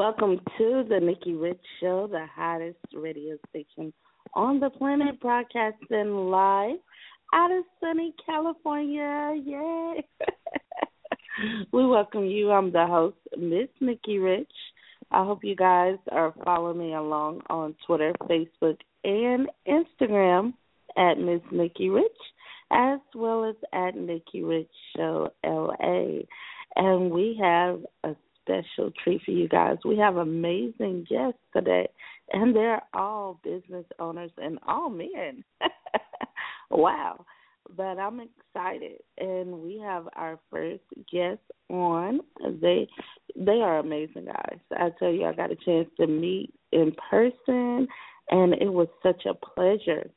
Welcome to the Nikki Rich Show, the hottest radio station on the planet, broadcasting live out of sunny California. Yay! we welcome you. I'm the host, Miss Nikki Rich. I hope you guys are following me along on Twitter, Facebook, and Instagram at Miss Nikki Rich, as well as at Nikki Rich Show LA. And we have a special treat for you guys. We have amazing guests today, and they're all business owners and all men. wow. But I'm excited, and we have our first guest on. They they are amazing guys. I tell you, I got a chance to meet in person, and it was such a pleasure.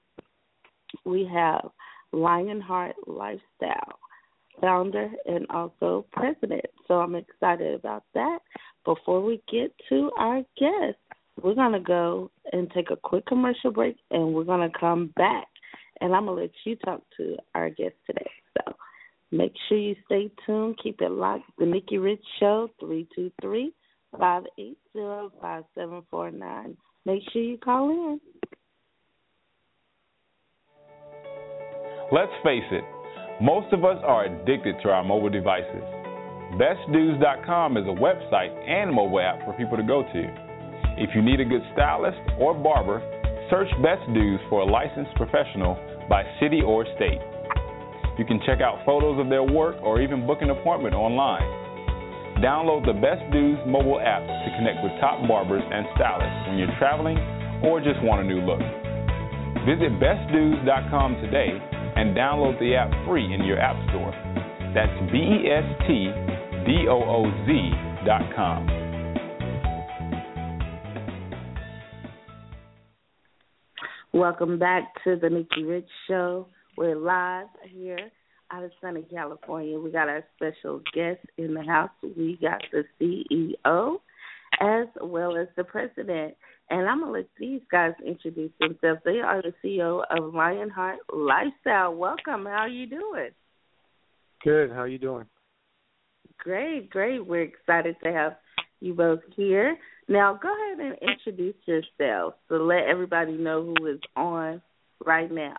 We have Lionheart Lifestyle founder and also president. So I'm excited about that. Before we get to our guest, we're going to go and take a quick commercial break and we're going to come back. And I'm going to let you talk to our guest today. So make sure you stay tuned. Keep it locked. The Nikki Rich Show, 323 580 5749. Make sure you call in. Let's face it. Most of us are addicted to our mobile devices. BestDooz.com is a website and mobile app for people to go to. If you need a good stylist or barber, search Best Dooz for a licensed professional by city or state. You can check out photos of their work or even book an appointment online. Download the Best Dooz mobile app to connect with top barbers and stylists when you're traveling or just want a new look. Visit bestdooz.com today and download the app free in your app store. That's B E S T D O O Z dot com. Welcome back to the Nikki Rich Show. We're live here out of sunny California. We got our special guest in the house. We got the CEO as well as the president. And I'm gonna let these guys introduce themselves. They are the CEO of Lionheart Lifestyle. Welcome. How are you doing? Good. How are you doing? Great, great. We're excited to have you both here. Now, go ahead and introduce yourselves to let everybody know who is on right now.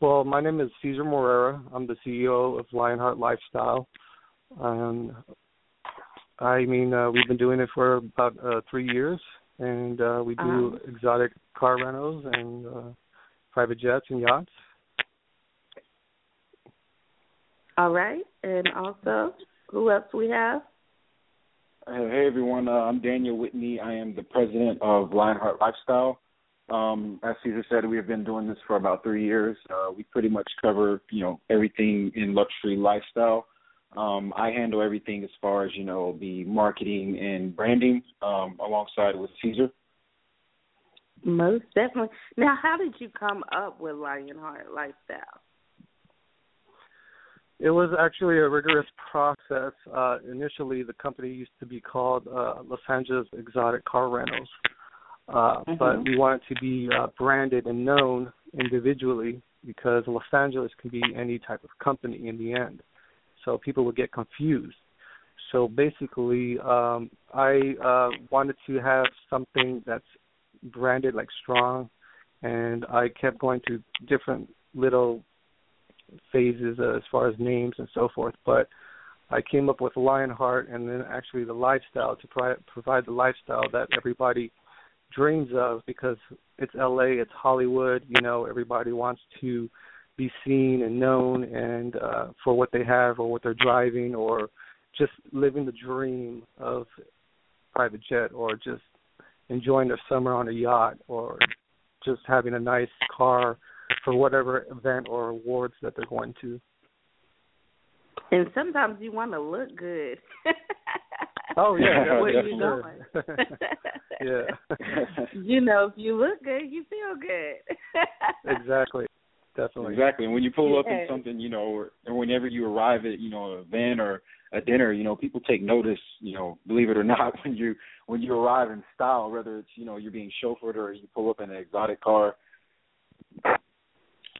Well, my name is Cesar Morera. I'm the CEO of Lionheart Lifestyle. Um, I mean, uh, we've been doing it for about uh, three years, and uh, we do Uh-huh. exotic car rentals and uh, private jets and yachts. All right, and also who else we have? Uh, Hey everyone, uh, I'm Daniel Whitney. I am the president of Lionheart Lifestyle. Um, as Caesar said, we have been doing this for about three years. Uh, we pretty much cover, you know, everything in luxury lifestyle. Um, I handle everything as far as you know the marketing and branding, um, alongside with Caesar. Most definitely. Now, how did you come up with Lionheart Lifestyle? It was actually a rigorous process. Uh, initially, the company used to be called uh, Los Angeles Exotic Car Rentals, uh, but we wanted to be uh, branded and known individually because Los Angeles can be any type of company in the end. So people would get confused. So basically, um, I uh, wanted to have something that's branded like strong, and I kept going to different little phases uh, as far as names and so forth. But I came up with Lionheart and then actually the lifestyle to pri- provide the lifestyle that everybody dreams of because it's LA, it's Hollywood, you know, everybody wants to be seen and known and uh for what they have or what they're driving or just living the dream of private jet or just enjoying their summer on a yacht or just having a nice car for whatever event or awards that they're going to. And sometimes you want to look good. Oh yeah, Yeah, Where you definitely. going? yeah, you know, if you look good, you feel good. exactly, definitely. Exactly. And when you pull up in something, you know, or, or whenever you arrive at, you know, an event or a dinner, you know, people take notice, you know, believe it or not, when you when you arrive in style, whether it's, you know, you're being chauffeured or you pull up in an exotic car.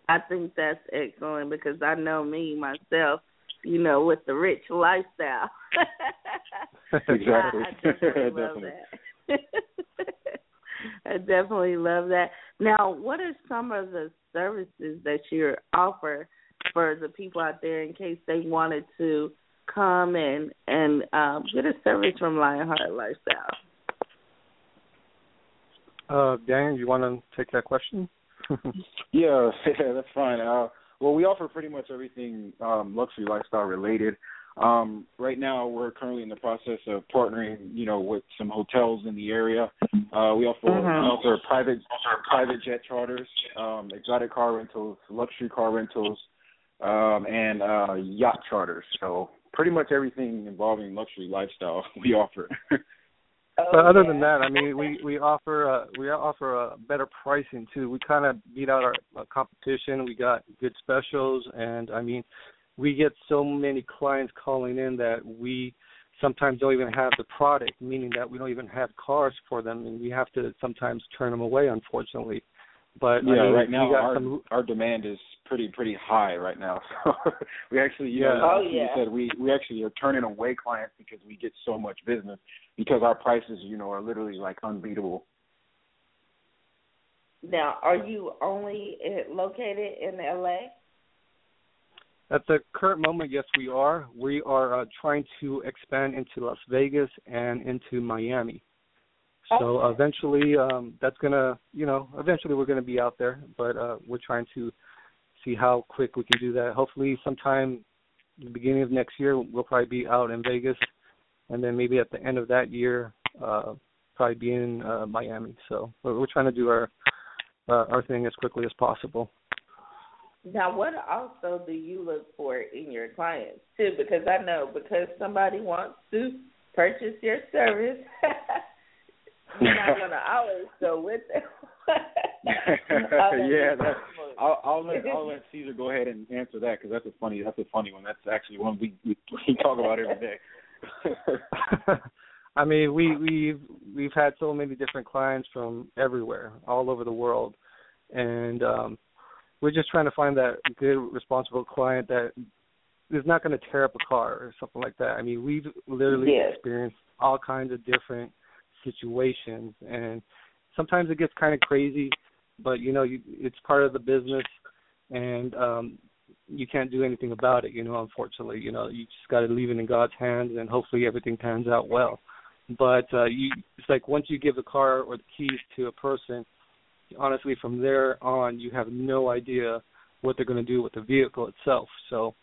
I think that's excellent because I know me myself, you know, with the rich lifestyle. Exactly. I, I definitely love Definitely. That. I definitely love that. Now, what are some of the services that you offer for the people out there in case they wanted to come and and um, get a service from Lionheart Lifestyle? Uh, Dan, you want to take that question? Yeah, yeah, that's fine. Uh, well, we offer pretty much everything um, luxury lifestyle related. Um, right now, we're currently in the process of partnering, you know, with some hotels in the area. Uh, we offer Mhm. we offer private private jet charters, um, exotic car rentals, luxury car rentals, um, and uh, yacht charters. So pretty much everything involving luxury lifestyle we offer. But other than that, I mean, we we offer uh, we offer a better pricing too. We kind of beat out our, our competition. We got good specials, and I mean, we get so many clients calling in that we sometimes don't even have the product, meaning that we don't even have cars for them, and we have to sometimes turn them away, unfortunately. But yeah, I mean, right now our some, our demand is pretty pretty high right now. So we actually, you Yeah. know, Oh, like you said, we we actually are turning away clients because we get so much business because our prices, you know, are literally like unbeatable. Now, are you only uh, located in LA? At the current moment, yes, we are. We are uh, trying to expand into Las Vegas and into Miami. So Okay. eventually, um, that's gonna, you know, eventually we're gonna be out there. But uh, we're trying to see how quick we can do that. Hopefully, sometime the beginning of next year, we'll probably be out in Vegas, and then maybe at the end of that year, uh, probably be in uh, Miami. So we're, we're trying to do our uh, our thing as quickly as possible. Now, what also do you look for in your clients too? Because I know because somebody wants to purchase your service, you're not gonna always go with them. yeah, that, I'll, I'll let I'll let Caesar go ahead and answer that because that's a funny that's a funny one. That's actually one we we, we talk about every day. I mean, we we've we've had so many different clients from everywhere, all over the world, and um, we're just trying to find that good, responsible client that is not going to tear up a car or something like that. I mean, we've literally Yeah. experienced all kinds of different situations, and sometimes it gets kind of crazy, but you know, you, it's part of the business, and um, you can't do anything about it. You know, unfortunately, you know, you just got to leave it in God's hands, and hopefully everything pans out well. But uh, you, it's like once you give the car or the keys to a person, honestly, from there on, you have no idea what they're going to do with the vehicle itself. So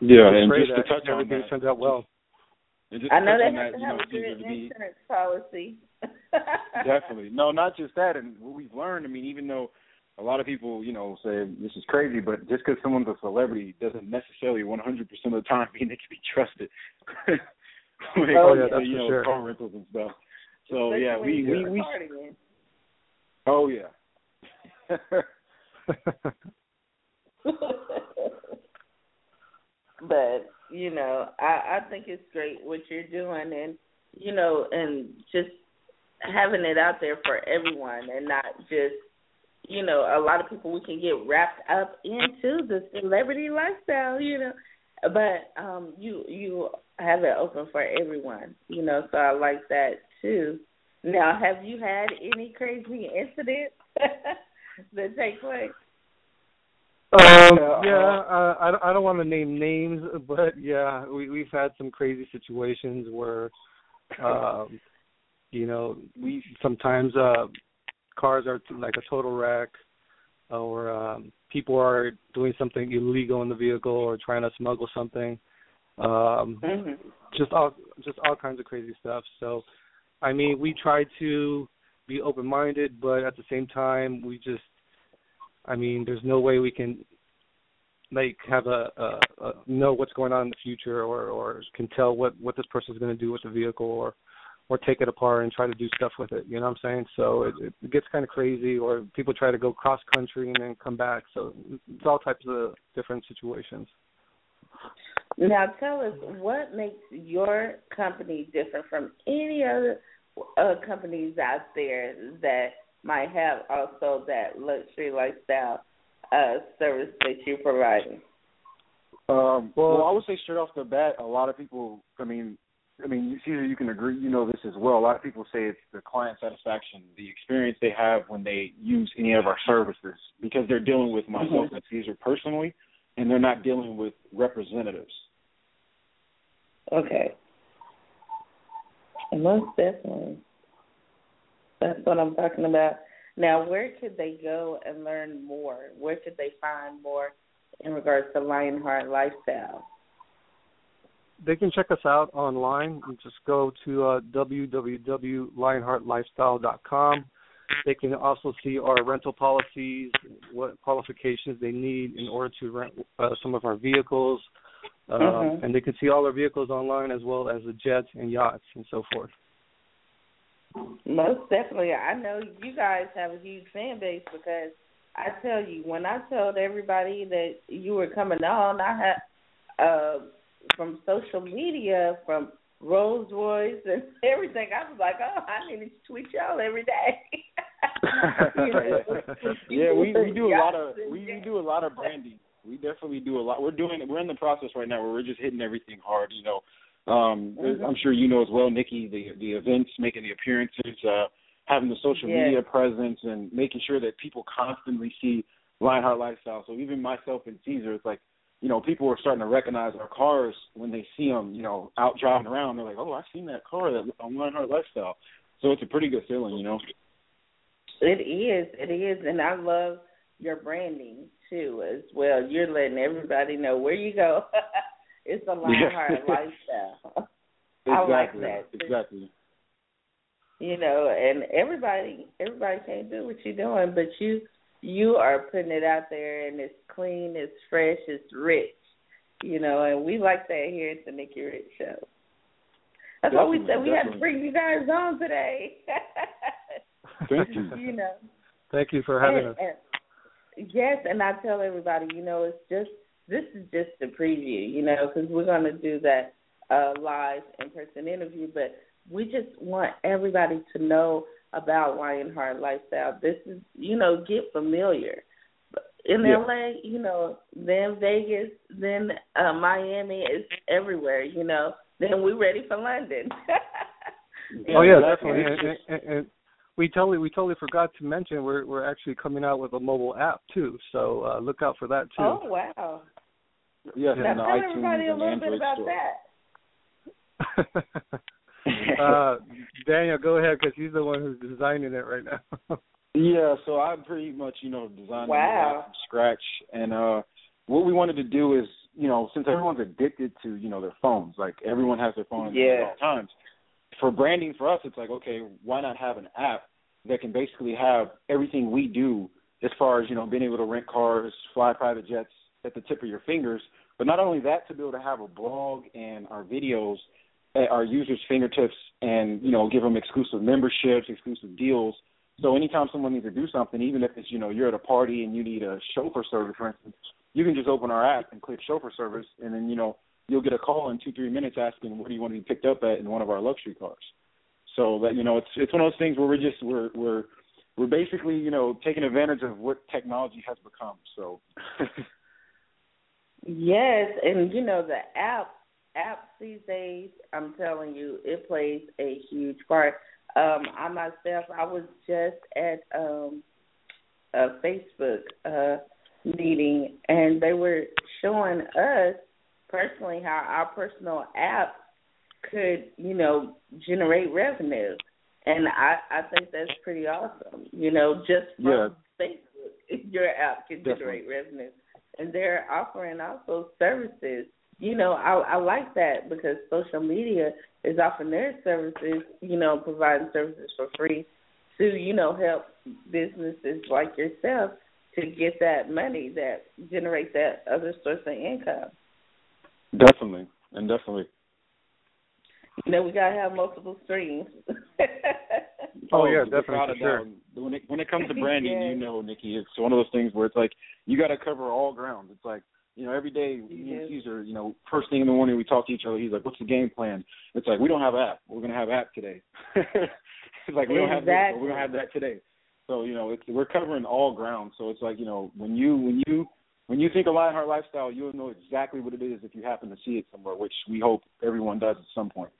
Yeah, just and pray just to that touch on everything that, turns out well. and just I know touch they have that, to you have know, a good Caesar, be insurance policy. Definitely. No, not just that. And what we've learned, I mean, even though a lot of people, you know, say this is crazy, but just because someone's a celebrity doesn't necessarily 100% of the time mean they can be trusted. when it Oh, comes yeah, to, that's you for know, sure. car rentals and stuff. So Especially yeah, when we we get we. Oh yeah. but you know, I I think it's great what you're doing, and you know, and just having it out there for everyone, and not just you know, a lot of people we can get wrapped up into the celebrity lifestyle, you know, but um you you have it open for everyone, you know, so I like that too. Now, have you had any crazy incidents that take place? Um, Yeah, yeah, uh, I I don't want to name names, but yeah, we we've had some crazy situations where, um, you know, we sometimes uh, cars are like a total wreck, or um, people are doing something illegal in the vehicle or trying to smuggle something. Um, Mm-hmm. just all just all kinds of crazy stuff. So, I mean, we try to be open minded, but at the same time, we just, I mean, there's no way we can like have a, a, a know what's going on in the future, or or can tell what what this person's going to do with the vehicle, or or take it apart and try to do stuff with it. You know what I'm saying? So it, it gets kind of crazy, or people try to go cross country and then come back. So it's all types of different situations. Now, tell us what makes your company different from any other uh, companies out there that might have also that luxury lifestyle uh, service that you're providing. Um, Well- well, I would say straight off the bat, a lot of people. I mean, I mean, Caesar, you can agree. You know this as well. A lot of people say it's the client satisfaction, the experience they have when they use any of our services, because they're dealing with myself and Caesar personally, and they're not dealing with representatives. Okay. Most definitely. That's what I'm talking about. Now, where could they go and learn more? Where could they find more in regards to Lionheart Lifestyle? They can check us out online. Just go to uh, www.lionheartlifestyle.com. They can also see our rental policies, what qualifications they need in order to rent uh, some of our vehicles, um, Mhm. and they can see all our vehicles online as well as the jets and yachts and so forth. Most definitely. I know you guys have a huge fan base because I tell you, when I told everybody that you were coming on, I had uh from social media, from Rolls Royce and everything, I was like, Oh, I need to tweet y'all every day. You know, yeah, we we do a lot of we, we do a lot of branding. We definitely do a lot. We're doing we're in the process right now where we're just hitting everything hard. You know, um, Mhm. I'm sure you know as well, Nikki, the the events, making the appearances, uh, having the social media presence, and making sure that people constantly see Lionheart Lifestyle. So even myself and Caesar, it's like you know people are starting to recognize our cars when they see them, you know, out driving around. They're like, oh, I've seen that car that on Lionheart Lifestyle. So it's a pretty good feeling, you know. It is, it is, and I love your branding too as well. You're letting everybody know where you go. it's a Lionheart lifestyle. I like that. Exactly. You know, and everybody everybody can't do what you're doing, but you you are putting it out there and it's clean, it's fresh, it's rich. You know, and we like that here at the Nikki Rich Show. That's why we said we had to bring you guys on today. Thank you. you know. Thank you for having And- us. and- yes, and I tell everybody, you know, it's just this is just a preview, you know, because we're going to do that a live in person interview, but we just want everybody to know about Lionheart Lifestyle. This is, you know, get familiar. In Yeah. LA, you know, then Vegas, then uh, Miami is everywhere, you know. Then we're ready for London. oh yeah, definitely. And, and, and we totally we totally forgot to mention we're we're actually coming out with a mobile app too. So uh, look out for that too. oh wow! yes, Now tell iTunes everybody a and little bit Android about store. that. uh, Daniel, go ahead because he's the one who's designing it right now. Yeah, so I pretty much, you know, designed Wow. the app from scratch and uh what we wanted to do is, you know, since everyone's addicted to, you know, their phones, like everyone has their phone Yeah. at all times. For branding for us it's like, okay, why not have an app that can basically have everything we do as far as, you know, being able to rent cars, fly private jets at the tip of your fingers. But not only that to be able to have a blog and our videos at our users' fingertips and, you know, give them exclusive memberships, exclusive deals. So anytime someone needs to do something, even if it's you know you're at a party and you need a chauffeur service, for instance, you can just open our app and click chauffeur service, and then you know you'll get a call in two three minutes asking where do you want to be picked up at in one of our luxury cars. So that you know it's it's one of those things where we're just we're we're we're basically you know taking advantage of what technology has become. So Yes, and you know the app apps these days, I'm telling you, it plays a huge part. Um, I myself, I was just at um, a Facebook uh, meeting, and they were showing us personally how our personal apps could, you know, generate revenue, and I I think that's pretty awesome. You know, just from Yeah. Facebook, your app can generate revenue, and they're offering also services. You know, I I like that because social media is offering their services. You know, providing services for free to you know help businesses like yourself to get that money that generates that other source of income. definitely and definitely. You know, we gotta have multiple streams. Oh, yeah, definitely, for sure. When it when it comes to branding, Yeah. you know, Nikki, it's one of those things where it's like you got to cover all grounds. It's like you know, every day me and Caesar, you know, first thing in the morning we talk to each other. He's like, "What's the game plan?" It's like we don't have app. We're gonna have app today. it's like we don't have this, we're gonna have that today. So you know, it's we're covering all ground. So it's like you know, when you when you when you think of Lionheart lifestyle, you'll know exactly what it is if you happen to see it somewhere, which we hope everyone does at some point.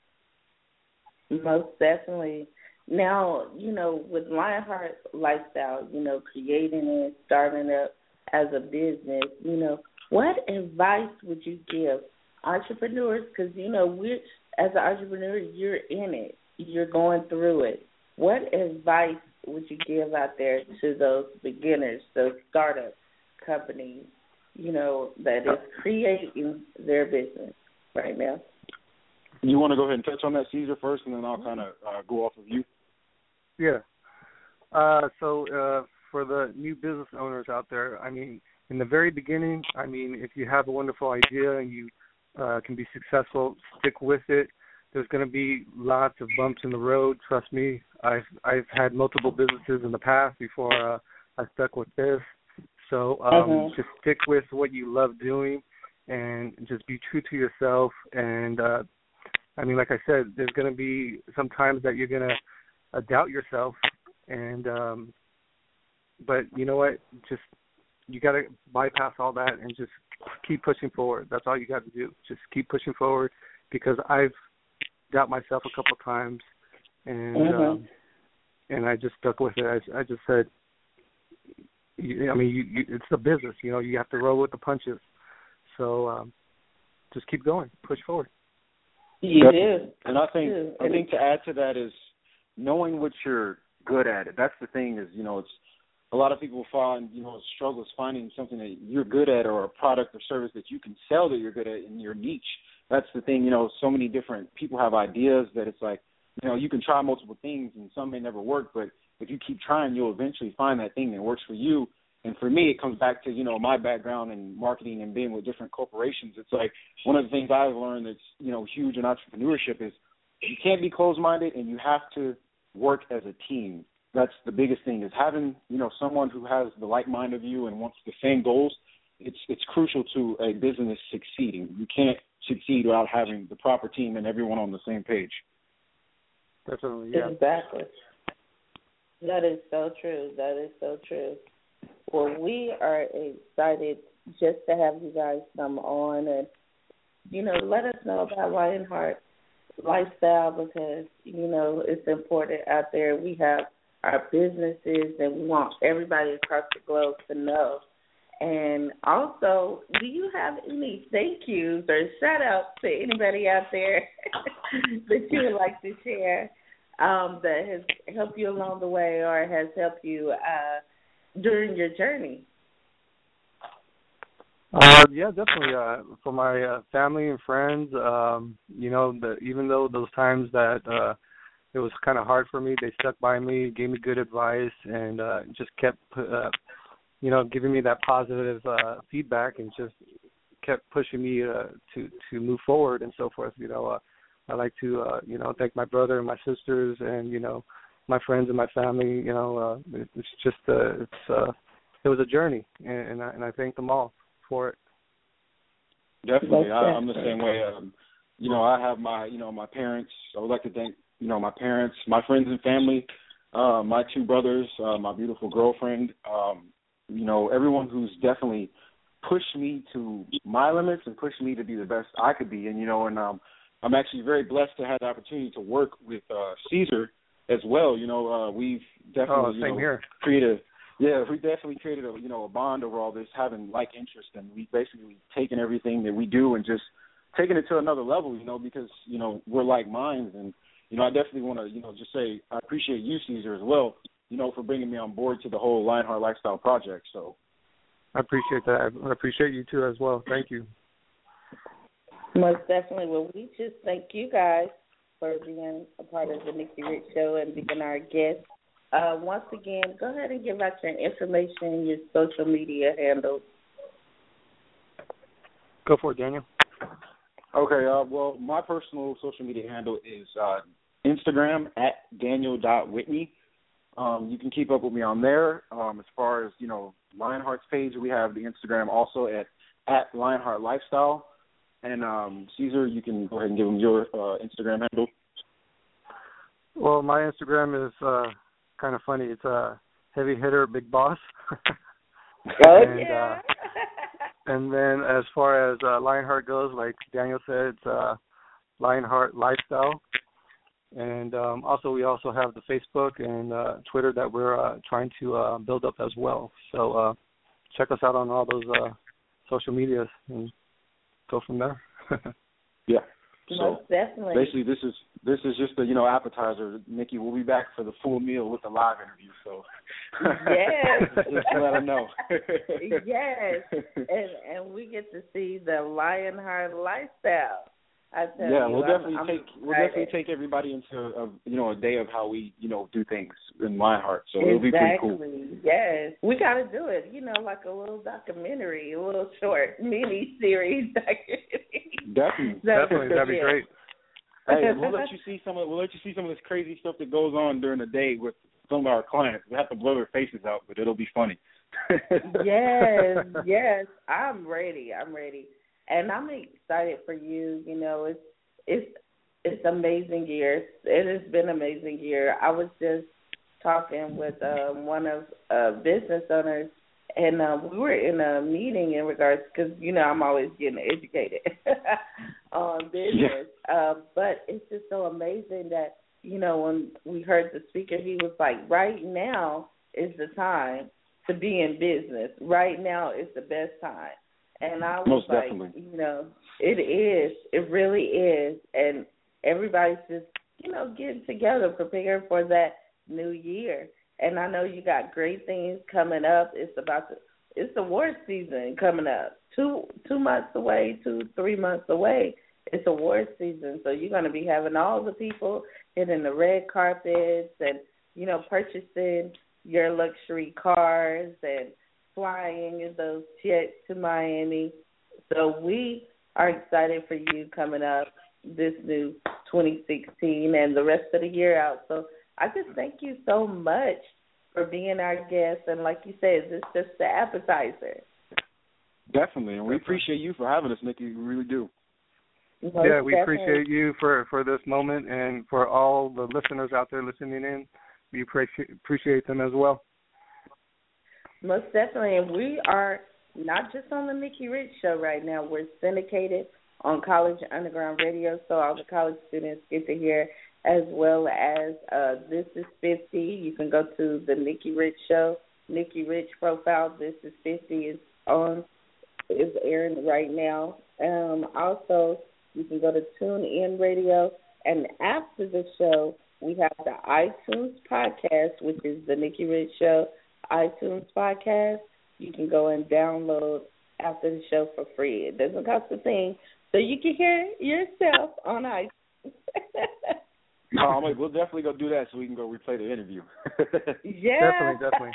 Most definitely. Now, you know, with Lionheart Lifestyle, you know, creating it, starting up as a business, you know, what advice would you give entrepreneurs? Because, you know, we're, as an entrepreneur, you're in it, you're going through it. What advice would you give out there to those beginners, those startup companies, you know, that is creating their business right now? You want to go ahead and touch on that, Caesar, first, and then I'll kind of uh, go off of you. Yeah. Uh, so uh, for the new business owners out there, I mean, in the very beginning, I mean, if you have a wonderful idea and you uh, can be successful, stick with it. There's going to be lots of bumps in the road. Trust me. I've I've had multiple businesses in the past before uh, I stuck with this. So um, Mhm. just stick with what you love doing, and just be true to yourself. And uh, I mean, like I said, there's going to be some times that you're going to uh, doubt yourself and um but you know what just you got to bypass all that and just keep pushing forward that's all you got to do just keep pushing forward because i've doubt myself a couple times and Mhm. um and i just stuck with it i i just said you, i mean you, you it's a business you know you have to roll with the punches so um just keep going push forward You Definitely. do. And I think do. I think to add to that is knowing what you're good at. It. That's the thing is you know it's a lot of people find you know struggles finding something that you're good at or a product or service that you can sell that you're good at in your niche. That's the thing. You know, so many different people have ideas that it's like you know you can try multiple things and some may never work, but if you keep trying, you'll eventually find that thing that works for you. And for me, it comes back to you know my background in marketing and being with different corporations. It's like one of the things I've learned that's you know huge in entrepreneurship is you can't be closed-minded and you have to work as a team. That's the biggest thing is having you know someone who has the like mind of you and wants the same goals. It's it's crucial to a business succeeding. You can't succeed without having the proper team and everyone on the same page. Definitely, yeah. Exactly. That is so true. That is so true. Well, we are excited just to have you guys come on and, you know, let us know about Lionheart lifestyle because, you know, it's important out there. We have our businesses and we want everybody across the globe to know. And also, do you have any thank yous or shout outs to anybody out there that you would like to share um, that has helped you along the way or has helped you uh, during your journey? Uh, yeah, definitely. Uh, for my uh, family and friends, um, you know, the, even though those times that uh, it was kind of hard for me, they stuck by me, gave me good advice, and uh, just kept, uh, you know, giving me that positive uh, feedback, and just kept pushing me uh, to to move forward and so forth. You know, uh, I like to, uh, you know, thank my brother and my sisters, and you know, my friends and my family. You know, uh, it's just, uh, it's, uh, it was a journey, and, and I and I thank them all for it. Definitely, I, I'm the same way. Um, you know, I have my, you know, my parents. I would like to thank, you know, my parents, my friends and family, uh, my two brothers, uh, my beautiful girlfriend. Um, you know, everyone who's definitely pushed me to my limits and pushed me to be the best I could be. And you know, and um, I'm actually very blessed to have the opportunity to work with uh, Caesar as well. You know, uh, we've definitely oh, you know, here. created yeah, we definitely created a you know a bond over all this, having like interest, and we basically taken everything that we do and just taking it to another level. You know, because you know we're like minds, and you know I definitely want to you know just say I appreciate you, Caesar, as well. You know, for bringing me on board to the whole Lionheart Lifestyle project. So I appreciate that. I appreciate you too as well. Thank you. Most definitely. Well, we just thank you guys for being a part of the Nikki Rich Show and being our guest uh, once again, go ahead and give out your information, your social media handles. Go for it, Daniel. Okay. Uh, well, my personal social media handle is uh, Instagram at daniel.whitney. Um, you can keep up with me on there. Um, as far as you know, Lionheart's page, we have the Instagram also at at Lionheart Lifestyle. And um, Caesar, you can go ahead and give them your uh, Instagram handle. Well, my Instagram is uh, kind of funny. It's a heavy hitter, big boss. oh and, yeah. Uh, and then as far as uh, Lionheart goes, like Daniel said, it's uh, Lionheart Lifestyle. And um, also, we also have the Facebook and uh, Twitter that we're uh, trying to uh, build up as well. So uh, check us out on all those uh, social medias and go from there. yeah. Most So definitely. basically, this is this is just a you know appetizer. Nikki, we'll be back for the full meal with the live interview. So Yes. just let them know. yes, and and we get to see the Lionheart lifestyle. I tell yeah, you, we'll I'm- definitely I'm take we'll definitely take everybody into a you know a day of how we you know do things in my heart. So it'll be pretty cool. Yes, we got to do it. You know, like a little documentary, a little short mini series documentary. Definitely. Definitely, that'd be Yeah. great. Hey, we'll let you see some of we'll let you see some of this crazy stuff that goes on during the day with some of our clients. We have to blow their faces out, but it'll be funny. yes, yes, I'm ready. I'm ready, and I'm excited for you. You know, it's it's it's amazing year. It has been amazing year. I was just talking with um, one of uh, business owners, and um, we were in a meeting in regards because you know I'm always getting educated on business. Um, but it's just so amazing that you know when we heard the speaker, he was like, "Right now is the time to be in business. Right now is the best time." And I was Most like, definitely. you know, it is. It really is. And everybody's just, you know, getting together, preparing for that new year. And I know you got great things coming up. It's about to it's award season coming up. Two two months away, two, three months away. It's award season. So you're gonna be having all the people hitting the red carpets and, you know, purchasing your luxury cars and flying in those jets to Miami. So we are excited for you coming up this new 2016 and the rest of the year out. So I just thank you so much for being our guest. And like you said, this is just the appetizer. Definitely, and we appreciate you for having us, Nikki. We really do. Most yeah, we definitely. appreciate you for for this moment and for all the listeners out there listening in. We appreciate appreciate them as well. Most definitely, and we are not just on the Nikki Rich Show right now. We're syndicated on College Underground Radio, so all the college students get to hear, as well as uh, This is 50. You can go to the Nikki Rich Show, Nikki Rich profile. This is 50 is on, is airing right now. Um, also, you can go to Tune In Radio, and after the show, we have the iTunes podcast, which is the Nikki Rich Show iTunes podcast. You can go and download after the show for free. It doesn't cost a thing, so you can hear yourself on iTunes. no, I'm like, we'll definitely go do that so we can go replay the interview. yeah, definitely, definitely.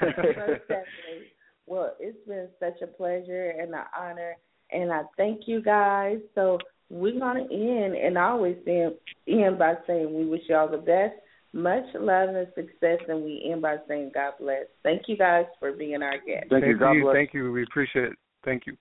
definitely. Well, it's been such a pleasure and an honor, and I thank you guys. So we're gonna end, and I always end by saying we wish you all the best. Much love and success, and we end by saying God bless. Thank you guys for being our guests. Thank, you. God bless. Thank you. We appreciate it. Thank you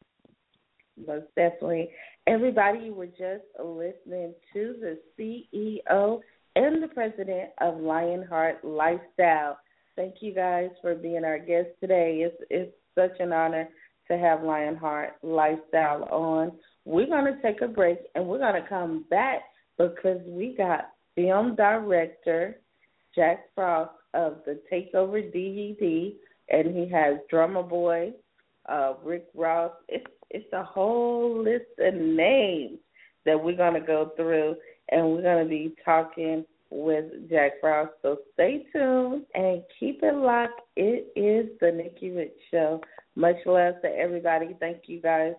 most definitely. Everybody, you were just listening to the CEO and the president of Lionheart Lifestyle. Thank you guys for being our guest today. It's it's such an honor to have Lionheart Lifestyle on. We're going to take a break and we're going to come back because we got film director Jack Frost of the Takeover DVD, and he has Drummer Boy, uh, Rick Ross. It's it's a whole list of names that we're to go through, and we're to be talking with Jack Frost. So stay tuned and keep it locked. It is the Nikki Rich Show. Much love to everybody. Thank you guys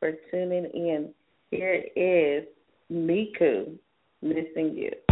for tuning in. Here is Miku, missing you.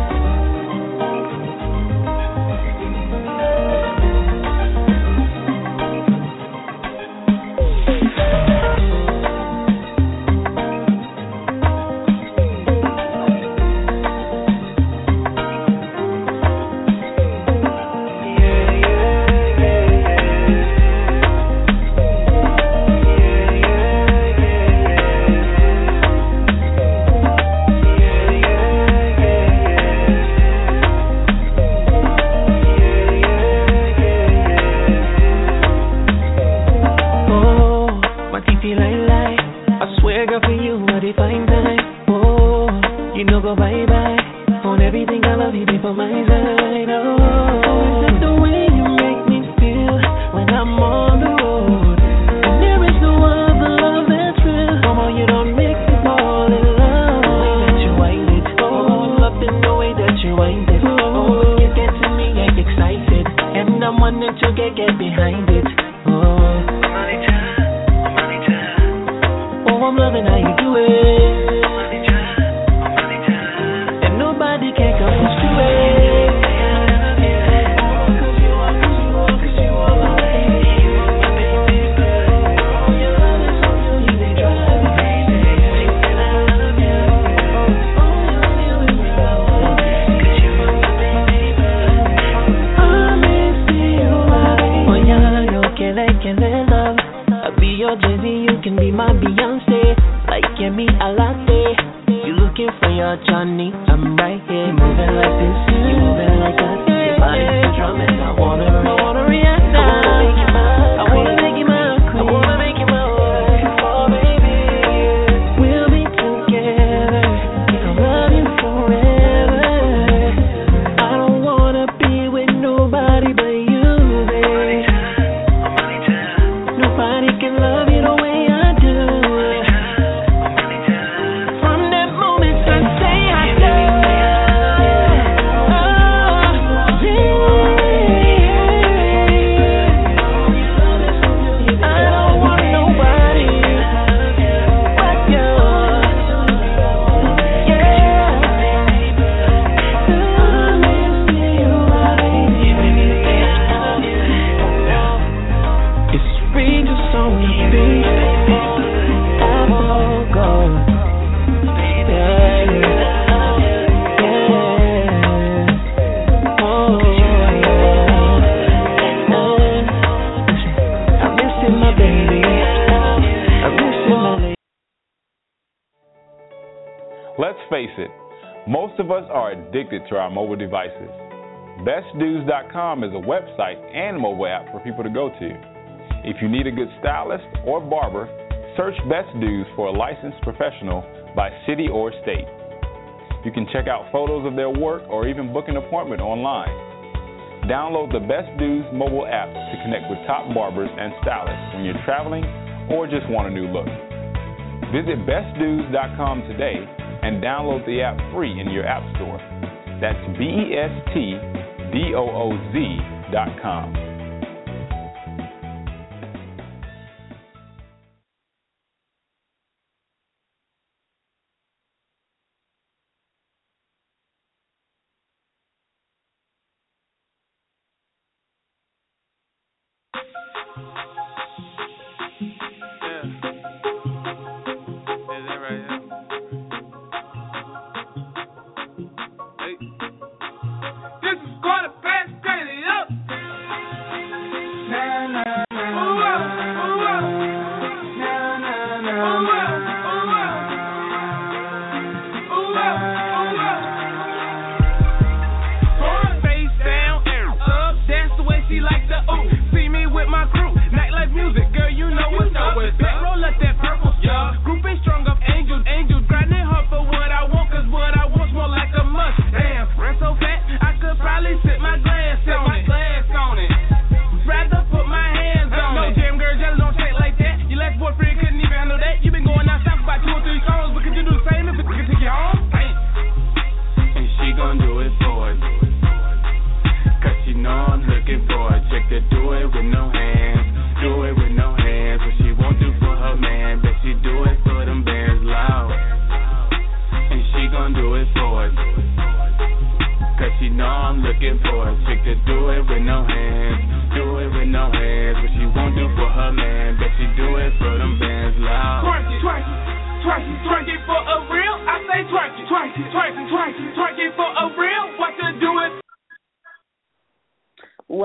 most of us are addicted to our mobile devices. BestDooz.com is a website and mobile app for people to go to. If you need a good stylist or barber, search Best Dooz for a licensed professional by city or state. You can check out photos of their work or even book an appointment online. Download the Best Dooz mobile app to connect with top barbers and stylists when you're traveling or just want a new look. Visit bestdooz.com today and download the app free in your app store. That's B E S T D O O Z dot com.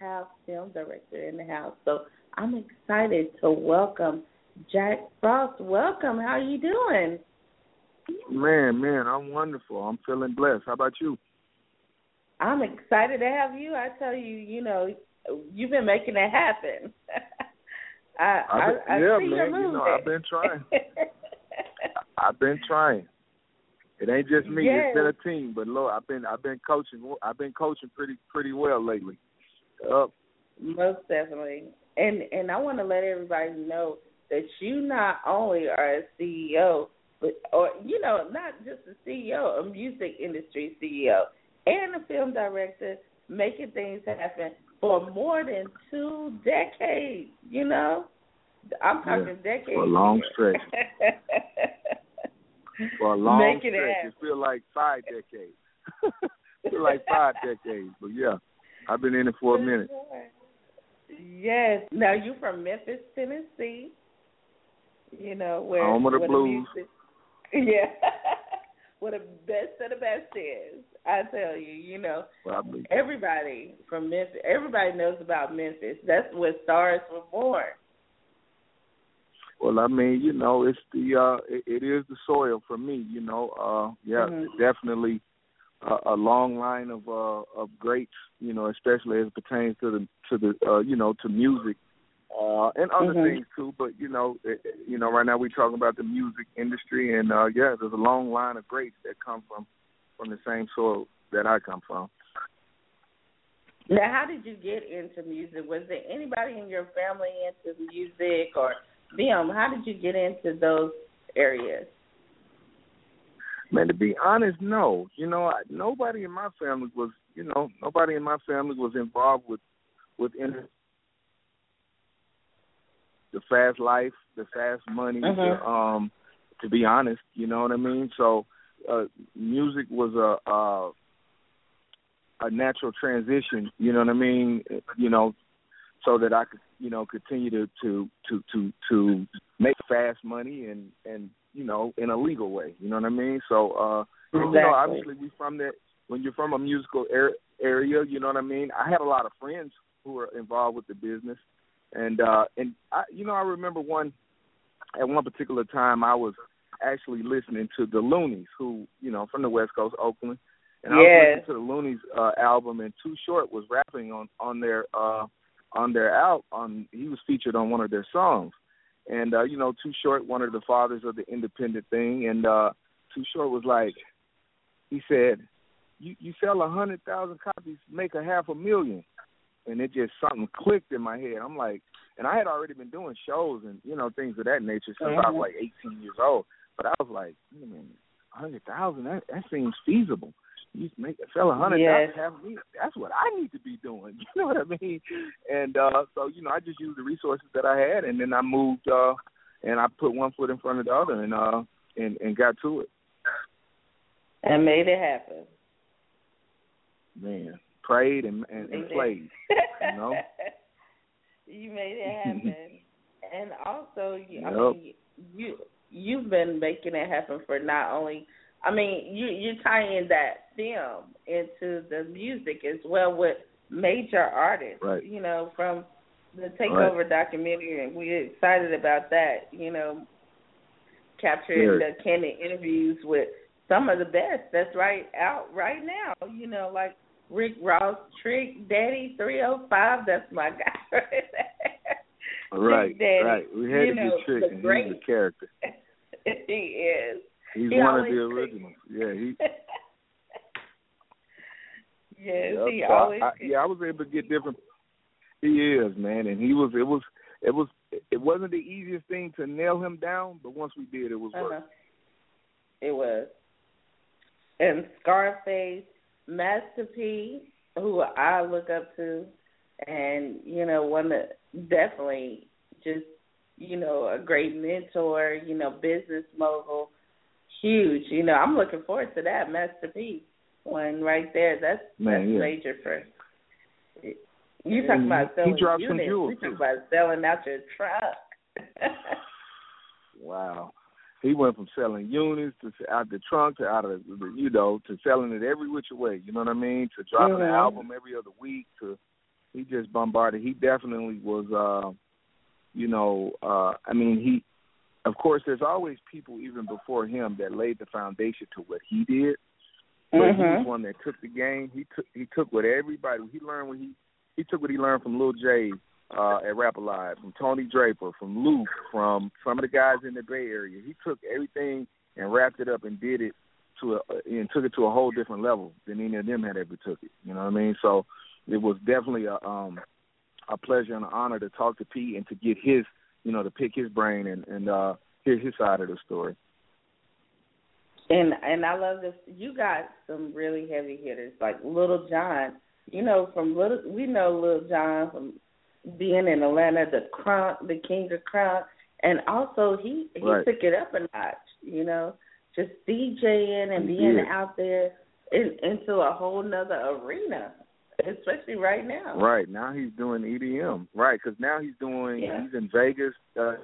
have film director in the house. So I'm excited to welcome Jack Frost. Welcome. How are you doing? Man, man, I'm wonderful. I'm feeling blessed. How about you? I'm excited to have you. I tell you, you know, you've been making it happen. I, I, I yeah, see man. You know, I've been trying. I've been trying. It ain't just me. Yes. It's been a team. But Lord, I've been I've been coaching. I've been coaching pretty pretty well lately. Uh, Most definitely. And and I want to let everybody know that you not only are a CEO, but or you know not just a CEO, a music industry CEO, and a film director, making things happen for more than two decades. You know, I'm talking yeah, decades. For a long stretch. for a long Making stretch. It, it feel like five decades. feel like five decades. But yeah, I've been in it for a minute. Yes. Now you from Memphis, Tennessee. You know where home of the blues. The music, yeah. where the best of the best is. I tell you, you know, Probably. everybody from Memphis, everybody knows about Memphis. That's where stars were born. Well, I mean, you know, it's the uh it, it is the soil for me, you know. Uh yeah, Mhm. definitely a, a long line of uh of greats, you know, especially as it pertains to the to the uh you know, to music. Uh and other Mhm. things too, but you know, it, it- you know, right now we're talking about the music industry and uh yeah, there's a long line of greats that come from from the same soil that I come from. Now, how did you get into music? Was there anybody in your family into music or film? How did you get into those areas? Man, to be honest, no. You know, I, nobody in my family was, you know, nobody in my family was involved with with inter- the fast life, the fast money. The, um, to be honest, you know what I mean. So, uh, music was a uh, a natural transition. You know what I mean? You know, so that I could you know continue to to to to to make fast money and and you know in a legal way. You know what I mean? So uh, exactly. you know, obviously we from that. When you're from a musical er- area, you know what I mean. I had a lot of friends who were involved with the business, and uh, and I, you know, I remember one at one particular time I was actually listening to the Luniz, who you know from the West Coast, Oakland, and I was listening to the Luniz uh, album, and Too Short was rapping on on their uh, on their out on he was featured on one of their songs, and uh, you know Too Short, one of the fathers of the independent thing, and uh, Too Short was like, he said, you you sell a hundred thousand copies, make a half a million, and it just something clicked in my head. I'm like, and I had already been doing shows and you know things of that nature since mm-hmm. I was like 18 years old. But I was like, a hundred thousand that that seems feasible. You make a hundred yes. thousand, that's what I need to be doing. You know what I mean? And uh so you know, I just used the resources that I had, and then I moved uh and I put one foot in front of the other, and uh and and got to it. And made it happen. Man, prayed and and, and played. You know. you made it happen, and also, yep. I mean, you you've been making it happen for not only. I mean, you you're tying that film into the music as well with major artists. Right. You know, from the Takeover right. documentary, and we're excited about that. You know, capturing the candid interviews with some of the best that's right out right now. You know, like Rick Ross, Trick Daddy, three oh five. That's my guy right there. Right, Daddy, right. We had you to know, get Trick, and great. he's a character. he is. He's He one of the originals. Yeah, he. yes, Yep. he So always. I, yeah, I was able to get different. He is man, and he was. It was. It was. It wasn't the easiest thing to nail him down, but once we did, it was worth. Uh-huh. It was. And Scarface, Master P, who I look up to, and you know, one that definitely just you know a great mentor, you know, business mogul, huge. You know, I'm looking forward to that Master P one right there. That's Man, that's yeah. major for. You talking about selling he dropped some units? We talking about selling out your truck. Wow. He went from selling units to out the trunk to out of the, you know to selling it every which way. You know what I mean? To dropping an Mhm. album every other week. To he just bombarded. He definitely was. uh You know, uh I mean he. Of course, there's always people even before him that laid the foundation to what he did. But he was Mhm. one that took the game. He took he took what everybody he learned what he he took what he learned from Lil J uh at Rap-A-Lot, from Tony Draper, from Luke, from some of the guys in the Bay Area. He took everything and wrapped it up and did it to a and took it to a whole different level than any of them had ever took it. You know what I mean? So it was definitely a um a pleasure and an honor to talk to Pete and to get his you know, to pick his brain and, and uh hear his side of the story. And and I love this. You got some really heavy hitters like Lil Jon. You know, from little we know Lil Jon from being in Atlanta, the crunk, the king of crunk, and also he he Right. took it up a notch. You know, just DJing and being did. out there in, into a whole nother arena, especially right now. Right now he's doing EDM. Right, because now he's doing Yeah. he's in Vegas, uh,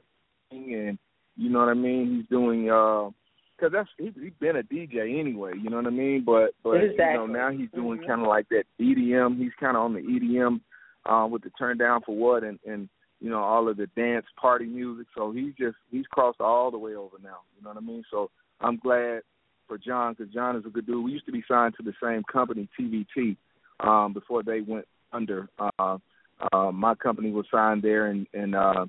and you know what I mean. He's doing uh, because that's he, he's been a DJ anyway. You know what I mean. But but you know now he's doing Mhm. kind of like that EDM. He's kind of on the EDM uh, with the Turn Down for What and and you know all of the dance party music. So he's just he's crossed all the way over now. You know what I mean. So I'm glad for Jon because Jon is a good dude. We used to be signed to the same company, TVT, um, before they went under. Uh, uh, my company was signed there, and and uh,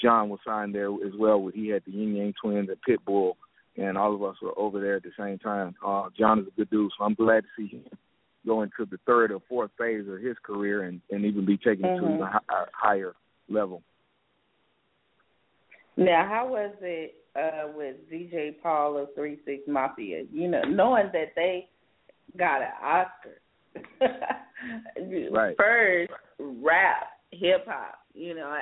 Jon was signed there as well. With he had the Ying Yang Twins and Pitbull, and all of us were over there at the same time. Uh, Jon is a good dude, so I'm glad to see him go into the third or fourth phase of his career and and even be taken to Mhm. even hi- a higher level. Now, how was it uh with DJ Paul of Three Six Mafia? You know, knowing that they got an Oscar. Right. First rap, hip hop, you know,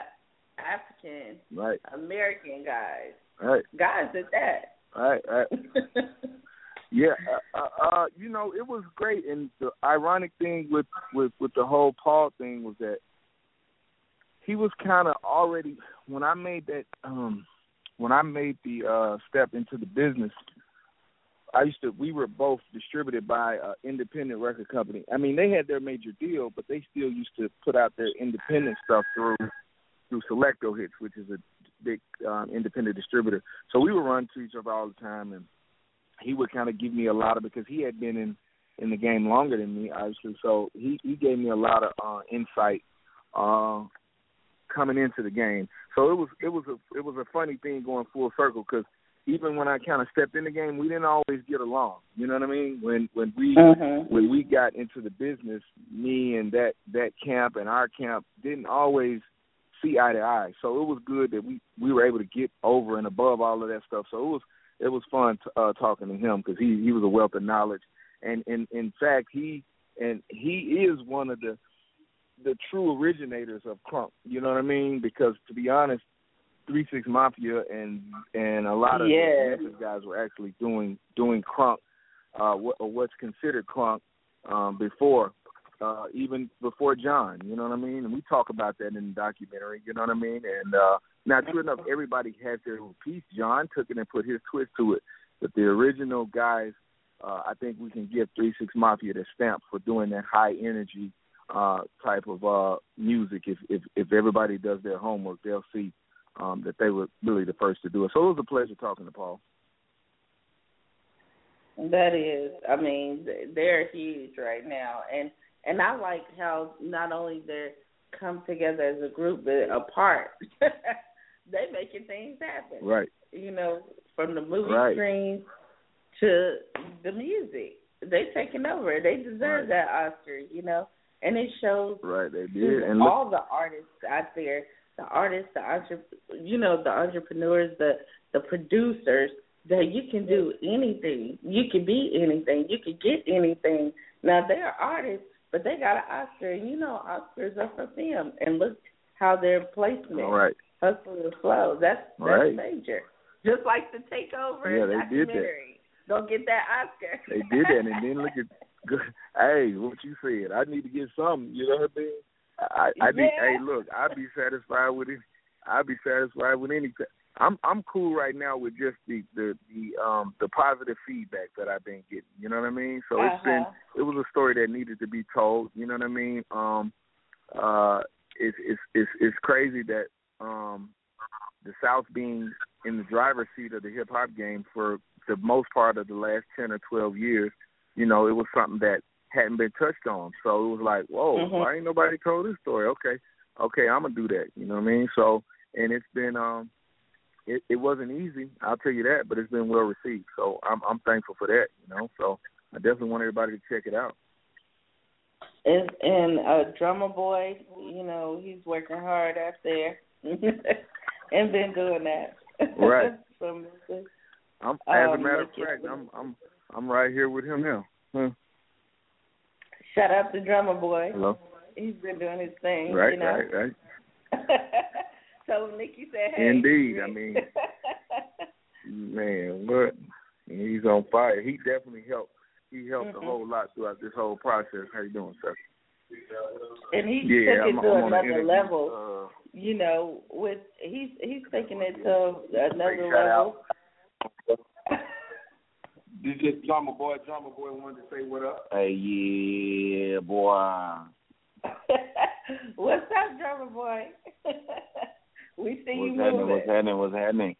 African Right, American guys. right, Guys at that. right, right. Yeah, uh, uh, uh, you know, it was great. And the ironic thing with with with the whole Paul thing was that he was kind of already when I made that um when I made the uh step into the business. I used to. We were both distributed by an independent record company. I mean, they had their major deal, but they still used to put out their independent stuff through through Select-O-Hits, which is a big um, independent distributor. So we would run to each other all the time, and he would kind of give me a lot of because he had been in in the game longer than me, obviously. So he he gave me a lot of uh, insight uh, coming into the game. So it was it was a it was a funny thing going full circle because even when I kind of stepped in the game, we didn't always get along. You know what I mean? When when we mm-hmm. when we got into the business, me and that that camp and our camp didn't always see eye to eye. So it was good that we we were able to get over and above all of that stuff. So it was it was fun t- uh, talking to him because he he was a wealth of knowledge, and in in fact he and he is one of the the true originators of crunk. You know what I mean? Because to be honest, Three Six Mafia and and a lot of yeah. the Memphis guys were actually doing doing crunk, uh, what, or what's considered crunk um, before, uh, even before Jon. You know what I mean? And we talk about that in the documentary. You know what I mean? And uh, now, true enough, everybody has their own piece. Jon took it and put his twist to it, but the original guys, uh, I think we can give Three Six Mafia the stamp for doing that high energy uh, type of uh, music. If if if everybody does their homework, they'll see um, that they were really the first to do it. So it was a pleasure talking to Paul. That is, I mean, they're huge right now, and and I like how not only they come together as a group but apart. they making things happen. Right. You know, from the movie right. screens to the music, they taking over. They deserve right. that Oscar. You know, and it shows. Right, they did. And all the artists out there the artists, the entre- you know, the entrepreneurs, the the producers, that you can do anything. You can be anything. You can get anything. Now they're artists, but they got an Oscar, and you know Oscars are for them. And look how their placement, All right. hustle and flow. That's that's right. major. Just like the takeover yeah, they did documentary. Don't get that Oscar. They did that, and then look at. Hey, what you said. I need to get something. You know what I mean? I, I yeah. be, hey, look, I'd be satisfied with it. I'd be satisfied with anything. I'm I'm cool right now with just the the the um the positive feedback that I've been getting. You know what I mean? So uh-huh. it's been it was a story that needed to be told. You know what I mean? Um, uh, it's it's it's it's crazy that um the South being in the driver's seat of the hip hop game for the most part of the last ten or twelve years. You know, it was something that hadn't been touched on. So it was like, whoa, mm-hmm. why ain't nobody told this story? Okay, okay, I'm gonna do that. You know what I mean? So and it's been um, it, it wasn't easy, I'll tell you that, but it's been well received. So I'm I'm thankful for that. You know, so I definitely want everybody to check it out. And and uh, Drumma Boy, you know, he's working hard out there and been doing that. Right. so, I'm, as a um, matter of fact, I'm I'm I'm right here with him now. Huh. Shout out to Drumma Boy. Hello. He's been doing his thing. Right, you know? right, right. so Nikki said, "Hey." Indeed, I mean, man, what? He's on fire. He definitely helped. He helped mm-hmm. a whole lot throughout this whole process. How you doing, sir? And he yeah, took it I'm, to I'm another level. Uh, you know, with he's he's taking it to another level. This is Drumma Boy. Drumma Boy wanted to say what up. Hey, yeah, boy. What's up, Drumma Boy? we see what's you happening? moving. What's happening? What's happening?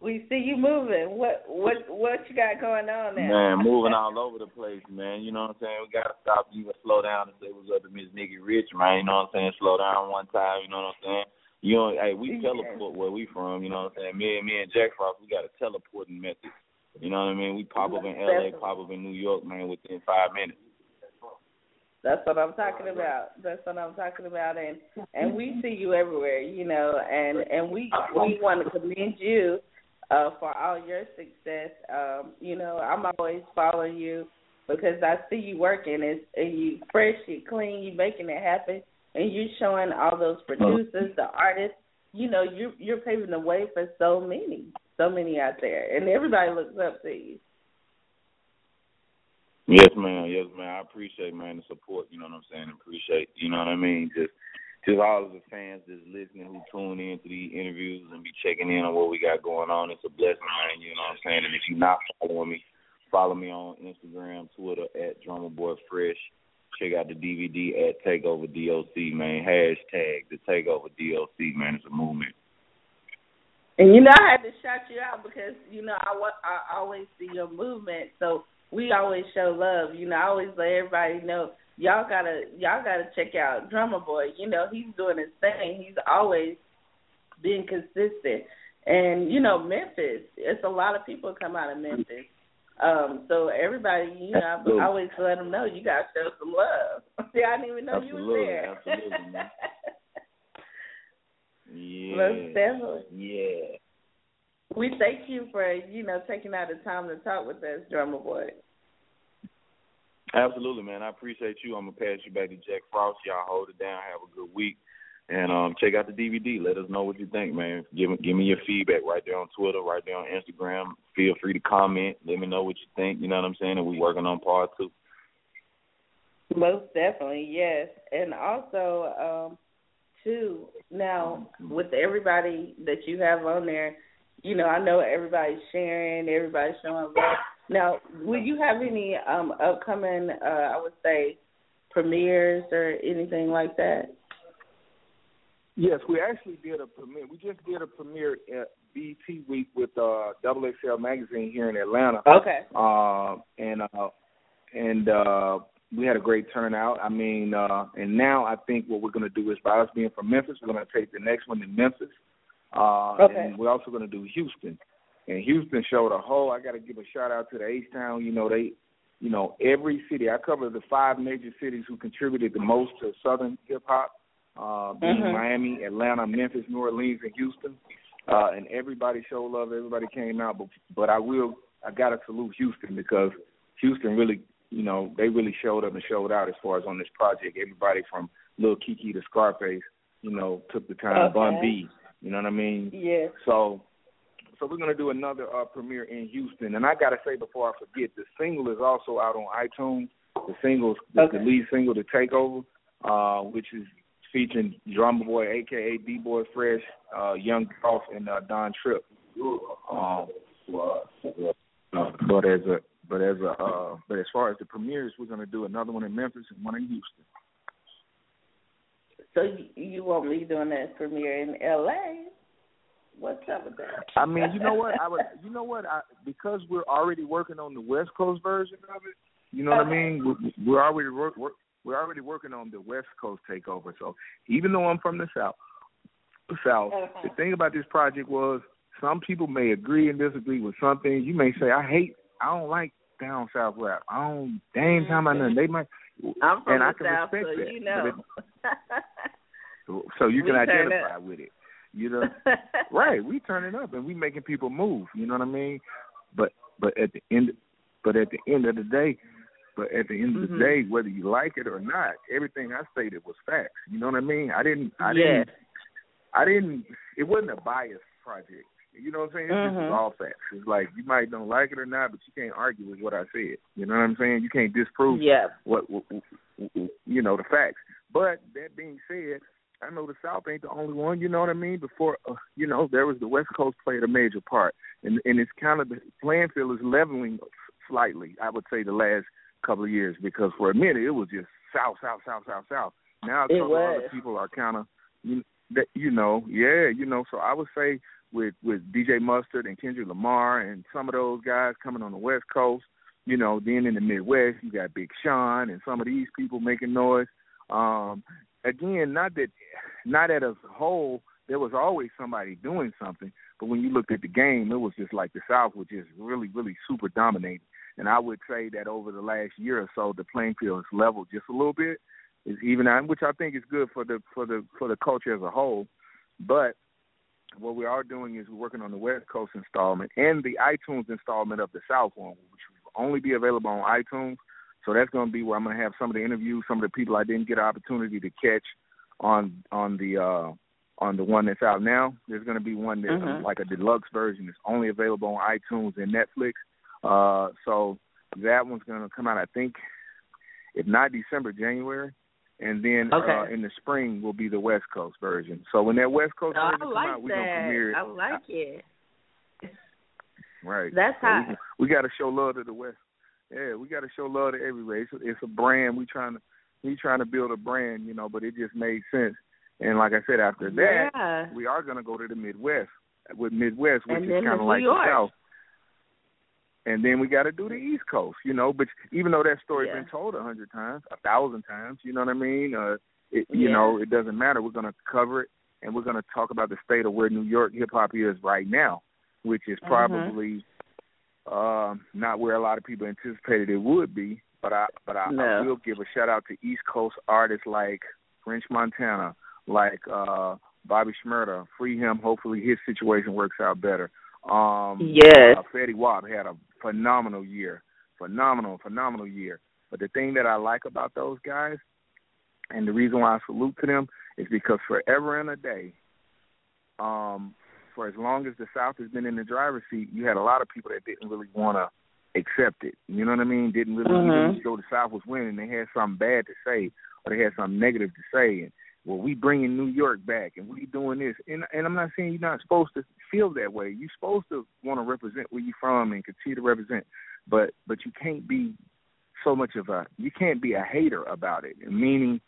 We see you moving. What what what you got going on there? Man, moving all over the place, man. You know what I'm saying? We gotta stop, even slow down and say what's up to Miss Nikki Rich, man. You know what I'm saying? Slow down one time. You know what I'm saying? You know, hey, we teleport where we from. You know what I'm saying? Me and me and Jack Frost, we got a teleporting method. You know what I mean? We pop up in LA, pop up in New York, man, within five minutes. That's what I'm talking about. That's what I'm talking about, and and we see you everywhere, you know, and and we we want to commend you uh, for all your success. Um, you know, I'm always following you because I see you working. It's and you fresh, you clean, you making it happen, and you showing all those producers, the artists. You know, you you're paving the way for so many, so many out there, and everybody looks up to you. Yes, ma'am. Yes, ma'am. I appreciate, man, the support. You know what I'm saying? Appreciate, you know what I mean? Just, just all of the fans just listening who tune in to these interviews and be checking in on what we got going on. It's a blessing, man. You know what I'm saying? And if you're not following me, follow me on Instagram, Twitter at Drumma Boy Fresh. Check out the DVD at Takeover DOC, man. Hashtag the Takeover DOC, man. It's a movement. And you know, I had to shout you out because you know I I always see your movement, so we always show love. You know, I always let everybody know y'all gotta y'all gotta check out Drumma Boy. You know, he's doing his thing. He's always being consistent. And you know, Memphis, it's a lot of people come out of Memphis. Um, so everybody, you know, Absolutely. I always let them know you gotta show some love. See, I didn't even know Absolutely, you were there. absolutely, man. Yeah. Most definitely. Yeah. We thank you for you know taking out the time to talk with us, Drumma Boy. Absolutely, man. I appreciate you. I'm gonna pass you back to Jack Frost. Y'all hold it down. Have a good week, and um, check out the DVD. Let us know what you think, man. Give me give me your feedback right there on Twitter, right there on Instagram. Feel free to comment. Let me know what you think. You know what I'm saying? And we working on part two. Most definitely, yes. And also, um, too, now with everybody that you have on there, you know, I know everybody's sharing, everybody's showing love. Now, will you have any um upcoming uh I would say premieres or anything like that? Yes, we actually did a premiere. We just did a premiere at BT Week with uh Double XL magazine here in Atlanta. Okay. Uh, and uh, and uh, we had a great turnout. I mean, uh, and now I think what we're going to do is by us being from Memphis, we're going to take the next one to Memphis. Uh, Okay. And we're also going to do Houston. And Houston showed a whole. I got to give a shout out to the H Town. You know they, you know every city. I covered the five major cities who contributed the most to Southern hip hop. Uh, being Mhm. Miami, Atlanta, Memphis, New Orleans, and Houston. Uh, and everybody showed love. Everybody came out. But but I will. I got to salute Houston because Houston really, you know, they really showed up and showed out as far as on this project. Everybody from Lil Keke to Scarface, you know, took the time. Okay. Bun B, you know what I mean? Yes. So, so we're gonna do another uh, premiere in Houston. And I gotta say before I forget, the single is also out on iTunes. The singles, the, Okay. the lead single, "The Takeover," uh, which is featuring Drumma Boy, aka D Boy Fresh, uh, Young Dolph, and uh, Don Trip. Um, but as a but as a uh, but as far as the premieres, we're gonna do another one in Memphis and one in Houston. So you, you won't be doing that premiere in L.A. What's up with that? I mean, you know what? I would, you know what? I, because we're already working on the West Coast version of it. You know what I mean? We're, we're already work, work, we're already working on the West Coast takeover. So even though I'm from the South, the South, the thing about this project was some people may agree and disagree with something. You may say, I hate, I don't like down south rap. I don't. They ain't talking about nothing. They might. I'm from and I can South, respect so that. you know. it- so you can We identify with it. You know, right? We turning up and we making people move. You know what I mean? But but at the end, but at the end of the day, but at the end of the Mhm. day, whether you like it or not, everything I stated was facts. You know what I mean? I didn't. I Yes. didn't. I didn't. It wasn't a biased project. You know what I'm saying? It's just Mhm. all facts. It's like you might don't like it or not, but you can't argue with what I said. You know what I'm saying? You can't disprove Yeah. what, what, what you know the facts. But that being said, I know the South ain't the only one. You know what I mean? Before uh, you know, there was the West Coast played a major part, and and it's kind of the playing field is leveling slightly. I would say the last couple of years because for a minute it was just South, South, South, South, South. Now a couple other people are kind of you that you know, yeah, you know. So I would say with with DJ Mustard and Kendrick Lamar and some of those guys coming on the West Coast, you know, then in the Midwest you got Big Sean and some of these people making noise. Um, again, not that not that as a whole there was always somebody doing something, but when you looked at the game, it was just like the South was just really, really super dominating. And I would say that over the last year or so, the playing field has leveled just a little bit, is even out, which I think is good for the for the for the culture as a whole. But what we are doing is we're working on the West Coast installment and the iTunes installment of the South one, which will only be available on iTunes. So that's going to be where I'm going to have some of the interviews, some of the people I didn't get an opportunity to catch on on the uh on the one that's out now. There's going to be one that's Mhm. like a deluxe version that's only available on iTunes and Netflix. Uh, so That one's going to come out, I think, if not December, January. And then Okay. uh, in the spring will be the West Coast version. So when that West Coast Oh, version like out, we're gonna premiere that. it. I like it. Right. That's So we, we got to show love to the West. Yeah, we got to show love to everywhere. It's it's a brand. We trying to we trying to build a brand, you know. But it just made sense. And like I said, after that, Yeah. we are going to go to the Midwest with Midwest, which And is kind of like York. the South. And then we got to do the East Coast, you know. But even though that story's Yeah. been told a hundred times, a thousand times, you know what I mean? Uh, it, you Yeah. know, it doesn't matter. We're going to cover it, and we're going to talk about the state of where New York hip hop is right now, which is Mhm. probably um, not where a lot of people anticipated it would be. But I, but I, I will give a shout out to East Coast artists like French Montana, like uh, Bobby Shmurda. Free him. Hopefully his situation works out better. Um, Yes. uh, Fetty Wap had a phenomenal year, phenomenal, phenomenal year. But the thing that I like about those guys, and the reason why I salute to them, is because forever and a day, um, for as long as the South has been in the driver's seat, you had a lot of people that didn't really want to accept it. You know what I mean? Didn't really Mhm. even though the South was winning, they had something bad to say or they had something negative to say. And well, we bringing New York back and we doing this. And and I'm not saying you're not supposed to feel that way. You're supposed to want to represent where you're from and continue to represent, but but you can't be so much of a you can't be a hater about it. Meaning,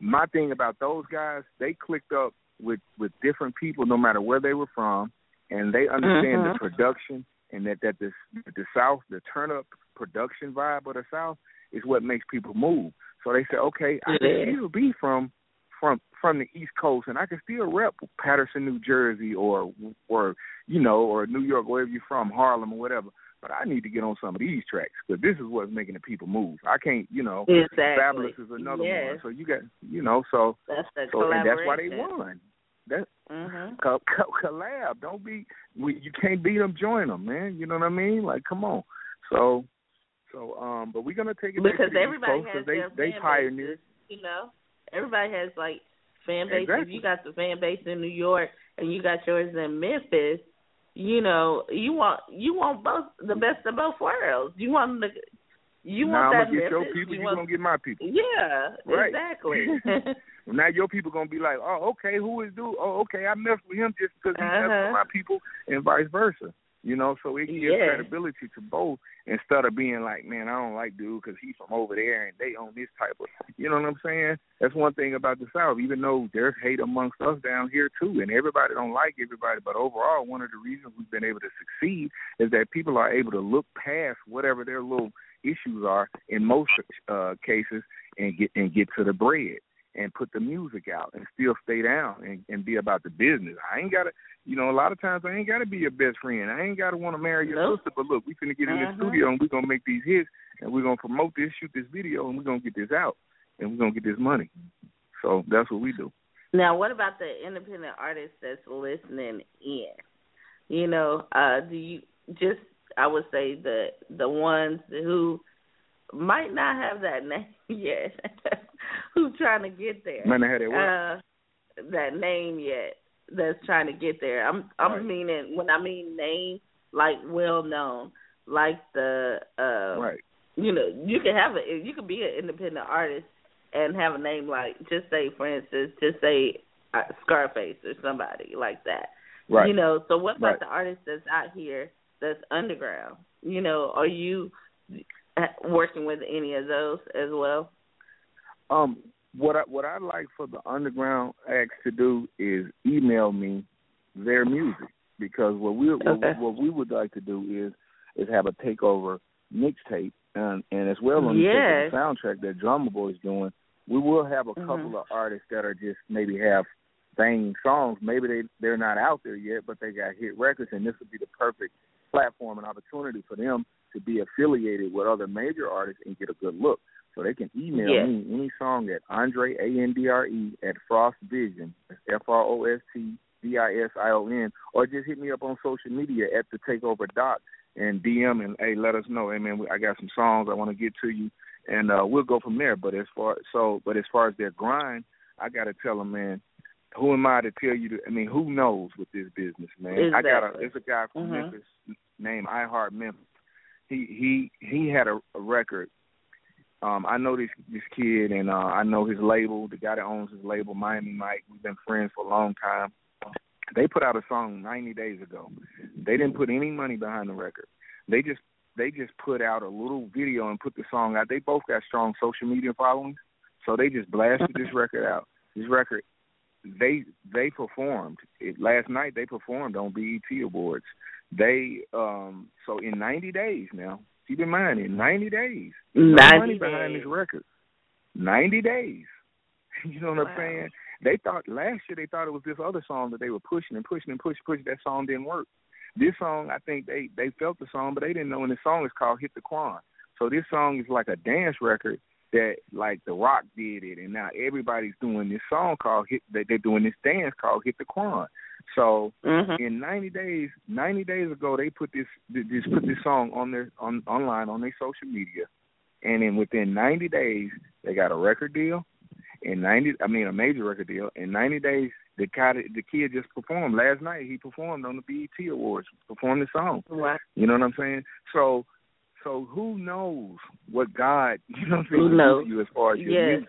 my thing about those guys, they clicked up with with different people, no matter where they were from, and they understand Mhm. the production and that that the the South, the turn up production vibe of the South is what makes people move. So they say, okay, I can still be from from from the East Coast, and I can still rep Paterson, New Jersey, or or you know, or New York, wherever you're from, Harlem or whatever. But I need to get on some of these tracks because this is what's making the people move. I can't, you know. Exactly. Fabolous is another Yes. one. So you got, you know, so That's the so and that's why they won. That Mhm. co- co- collab. Don't be. We, you can't beat them. Join them, man. You know what I mean? Like, come on. So, so um, but we're gonna take it back Because to the East everybody has they their they bases, you know. Everybody has like fan bases. Exactly. You got the fan base in New York, and you got yours in Memphis. You know, you want you want both the best of both worlds. You want the you now want I'm that gonna get your people. you You want, gonna get my people. yeah, Right. exactly. now your people gonna be like, oh, okay, who is dude? Oh, okay, I messed with him just because he messed Uh-huh. with my people, and vice versa. You know, so it gives Yeah. credibility to both instead of being like, man, I don't like dude because he's from over there and they own this type of. You know what I'm saying? That's one thing about the South. Even though there's hate amongst us down here too, and everybody don't like everybody, but overall, one of the reasons we've been able to succeed is that people are able to look past whatever their little issues are in most uh cases and get and get to the bread and put the music out and still stay down and, and be about the business. I ain't gotta you know, a lot of times I ain't gotta be your best friend. I ain't gotta wanna marry your Nope. sister, but look, we finna get in the Mhm. studio and we're gonna make these hits and we're gonna promote this, shoot this video and we're gonna get this out and we're gonna get this money. So that's what we do. Now, what about the independent artist that's listening in? You know, uh, do you just I would say the the ones who might not have that name yet, who's trying to get there. Might not have that? Uh, that name yet. That's trying to get there. I'm I'm Right. meaning when I mean name, like well known, like the uh, right. you know, you can have a you can be an independent artist and have a name like just say for instance, just say uh, Scarface or somebody like that. Right. You know, so what about Right. the artist that's out here that's underground? You know, are you uh, working with any of those as well? Um, what I what I'd like for the underground acts to do is email me their music because what we Okay. what, what we would like to do is is have a takeover mixtape and and as well on Yes. the soundtrack that Drumma is doing, we will have a couple of artists that are just maybe have banging songs. Maybe they they're not out there yet, but they got hit records, and this would be the perfect platform and opportunity for them to be affiliated with other major artists and get a good look. So they can email Yeah. me any song at Andre A N D R E at Frost Vision, that's F R O S T V I S I O N, or just hit me up on social media at the Takeover Doc and DM and hey, let us know. Hey man, I got some songs I want to get to you, and uh, we'll go from there. But as far so, but as far as their grind, I got to tell them, man. Who am I to tell you? To, I mean, who knows with this business, man? I got a. Exactly. There's a guy from Mhm. Memphis named I Heart Memphis, he he he had a, a record. Um, I know this this kid, and uh, I know his label. The guy that owns his label, Miami Mike. We've been friends for a long time. They put out a song 90 days ago. They didn't put any money behind the record. They just they just put out a little video and put the song out. They both got strong social media followings, so they just blasted this record out. This record, they they performed it last night. They performed on BET Awards. They um so in 90 days now. Keep in mind, in 90 days, no 90 money behind days. this record. 90 days. You know what I'm saying? They thought last year they thought it was this other song that they were pushing and pushing and pushing, pushing. That song didn't work. This song, I think they they felt the song, but they didn't know. And the song is called "Hit the Quan." So this song is like a dance record that like The Rock did it, and now everybody's doing this song called "Hit." They're doing this dance called "Hit the Quan." So Mhm. in 90 days, 90 days ago, they put this just put this song on their on online on their social media, and then within 90 days, they got a record deal. In 90, I mean a major record deal. In 90 days, the kid the kid just performed last night. He performed on the BET Awards, performed the song. Wow. You know what I'm saying? So, so who knows what God, you know what I'm saying, Who knows? you as far as your Yes. music.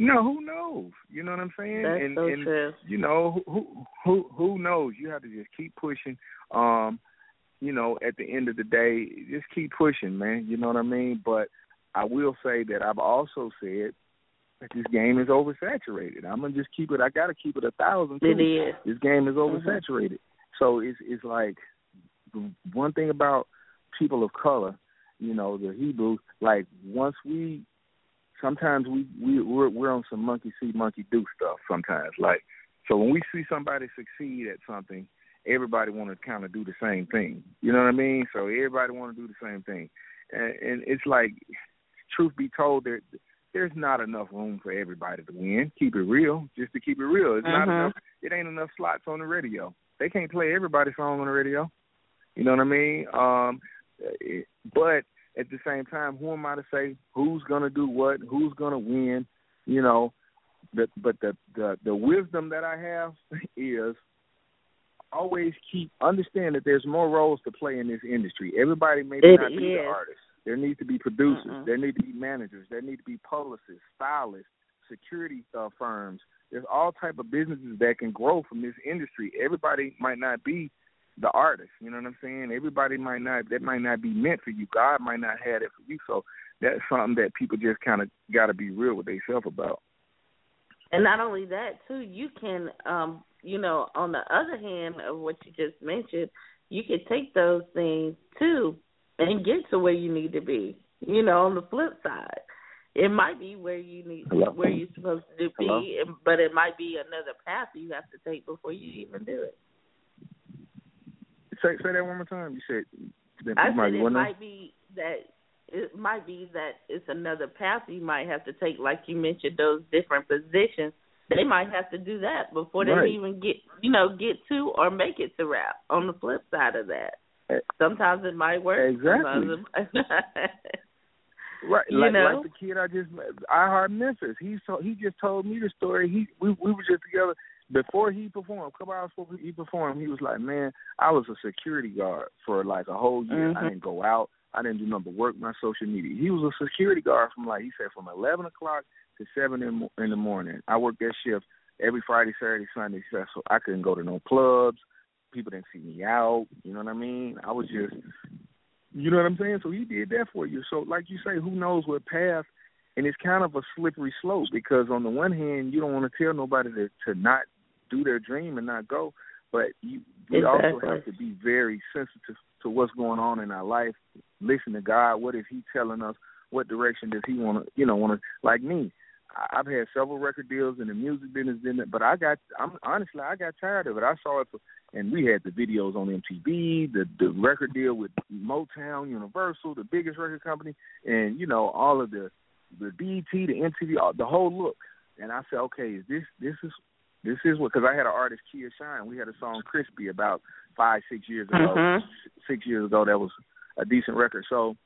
No, who knows? You know what I'm saying? That's and so and true. you know who who who knows? You have to just keep pushing. Um, you know, at the end of the day, just keep pushing, man. You know what I mean? But I will say that I've also said that this game is oversaturated. I'm gonna just keep it. I gotta keep it a thousand. It is. This game is Mhm. oversaturated. So it's it's like the one thing about people of color, you know, the Hebrews. Like once we, sometimes we we we're, we're on some monkey see monkey do stuff. Sometimes, like so when we see somebody succeed at something, everybody want to kind of do the same thing. You know what I mean? So everybody want to do the same thing, and, and it's like, truth be told, there there's not enough room for everybody to win. Keep it real, just to keep it real. It's not Mhm. enough. It ain't enough slots on the radio. They can't play everybody's song on the radio. You know what I mean? Um, it, but at the same time, who am I to say who's gonna do what, who's gonna win? You know, the, but the the the wisdom that I have is always keep understand that there's more roles to play in this industry. Everybody may It not be the artist. There need to be producers. There need to be managers. There need to be publicists, stylists, security uh, firms. There's all type of businesses that can grow from this industry. Everybody might not be the artist. You know what I'm saying? Everybody might not. That might not be meant for you. God might not have it for you. So that's something that people just kind of got to be real with themselves about. And not only that, too, you can, um, you know, on the other hand of what you just mentioned, you can take those things too and get to where you need to be. You know, on the flip side, it might be where you need, Hello? where you're supposed to be, Hello? but it might be another path you have to take before you even do it. Say say that one more time. You said that I said be it might be that it might be that it's another path you might have to take, like you mentioned, those different positions. They might have to do that before they Right. even get, you know, get to or make it to rap. On the flip side of that, eh, sometimes it might work. Exactly. Sometimes it might Right, You like, know? like the kid I just I Heart Memphis. He so he just told me the story. He we we were just together before he performed. A couple hours before he performed, he was like, "Man, I was a security guard for like a whole year. I Mhm. didn't go out. I didn't do nothing but work my social media. He was a security guard from like he said from eleven o'clock to seven in, in the morning. I worked that shift every Friday, Saturday, Sunday. So I couldn't go to no clubs. People didn't see me out. You know what I mean? I was just you know what I'm saying? So he did that for you. So like you say, who knows what path and it's kind of a slippery slope because on the one hand you don't want to tell nobody to to not do their dream and not go, but you we also have to be very sensitive to what's going on in our life. Listen to God. What is He telling us? What direction does He want to? You know, want to like me. I've had several record deals in the music business, didn't it? But I got, I'm honestly, I got tired of it. I saw it, for, and we had the videos on MTV, the the record deal with Motown, Universal, the biggest record company, and you know all of the the BET, the MTV, all, the whole look. And I said, okay, is this this is this is what because I had an artist Kia Shine. We had a song Krispy about five six years ago. Mhm. Six years ago, that was a decent record. So,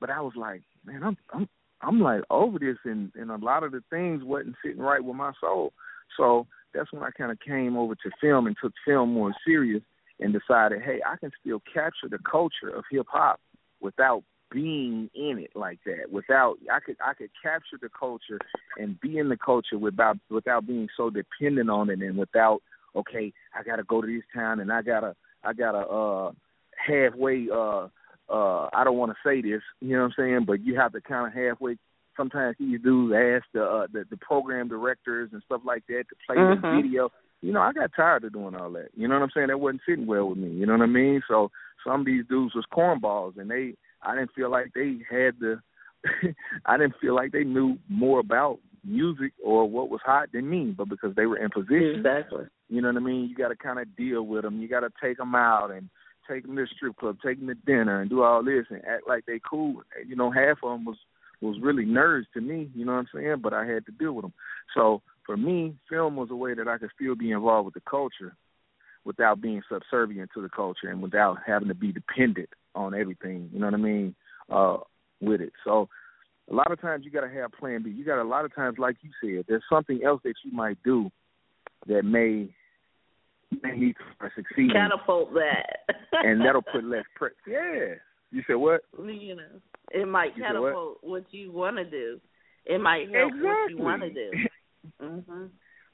but I was like, man, I'm I'm I'm like over this, and and a lot of the things wasn't sitting right with my soul. So that's when I kind of came over to film and took film more serious, and decided, hey, I can still capture the culture of hip hop without being in it like that. Without I could I could capture the culture and be in the culture without without being so dependent on it and without okay, I gotta go to this town and I gotta I gotta uh halfway uh uh I don't want to say this, you know what I'm saying, but you have to kind of halfway sometimes these dudes ask the, uh, the the program directors and stuff like that to play Mhm. the video. You know, I got tired of doing all that. You know what I'm saying? That wasn't sitting well with me. You know what I mean? So some of these dudes was cornballs, and they I didn't feel like they had the I didn't feel like they knew more about music or what was hot than me, but because they were in position, Exactly. you know what I mean? You got to kind of deal with them. You got to take them out and take them to the strip club, take them to dinner, and do all this and act like they cool. You know, half of them was was really nerds to me. You know what I'm saying? But I had to deal with them. So for me, film was a way that I could still be involved with the culture without being subservient to the culture and without having to be dependent on everything. You know what I mean? Uh, with it. So a lot of times you got to have plan B. You got a lot of times, like you said, there's something else that you might do that may may need to succeed, Catapult that. and that'll put less pressure. Yeah. You said what? you know, it might You said what? catapult what? you want to do. It might help what you want to do. Mhm.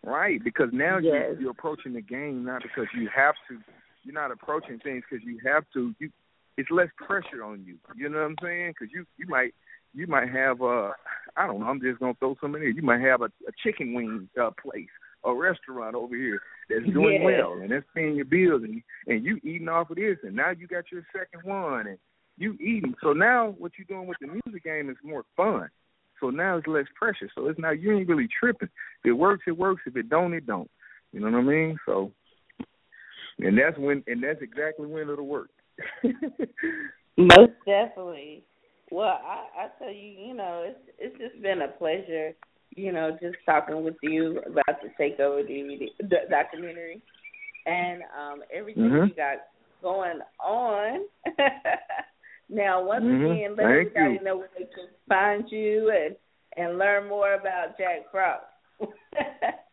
Right, because now Yes. you're, you're approaching the game not because you have to. You're not approaching things because you have to. You, it's less pressure on you. You know what I'm saying? Because you you might you might have uh I don't know. I'm just gonna throw something in. You might have a, a chicken wing uh, place, a restaurant over here that's doing Yeah. well and that's paying your bills and and you eating off of this and now you got your second one and you eating. So now what you're doing with the music game is more fun. So now it's less pressure. So it's now you ain't really tripping. If it works, it works. If it don't, it don't. You know what I mean? So, and that's when, and that's exactly when it'll work. Most definitely. Well, I, I tell you, you know, it's it's just been a pleasure, you know, just talking with you about the Takeover DVD the documentary, and um everything Mhm. you got going on. now, once Mhm. again, let Thank everybody you. know where they can find you and and learn more about Jack Frost.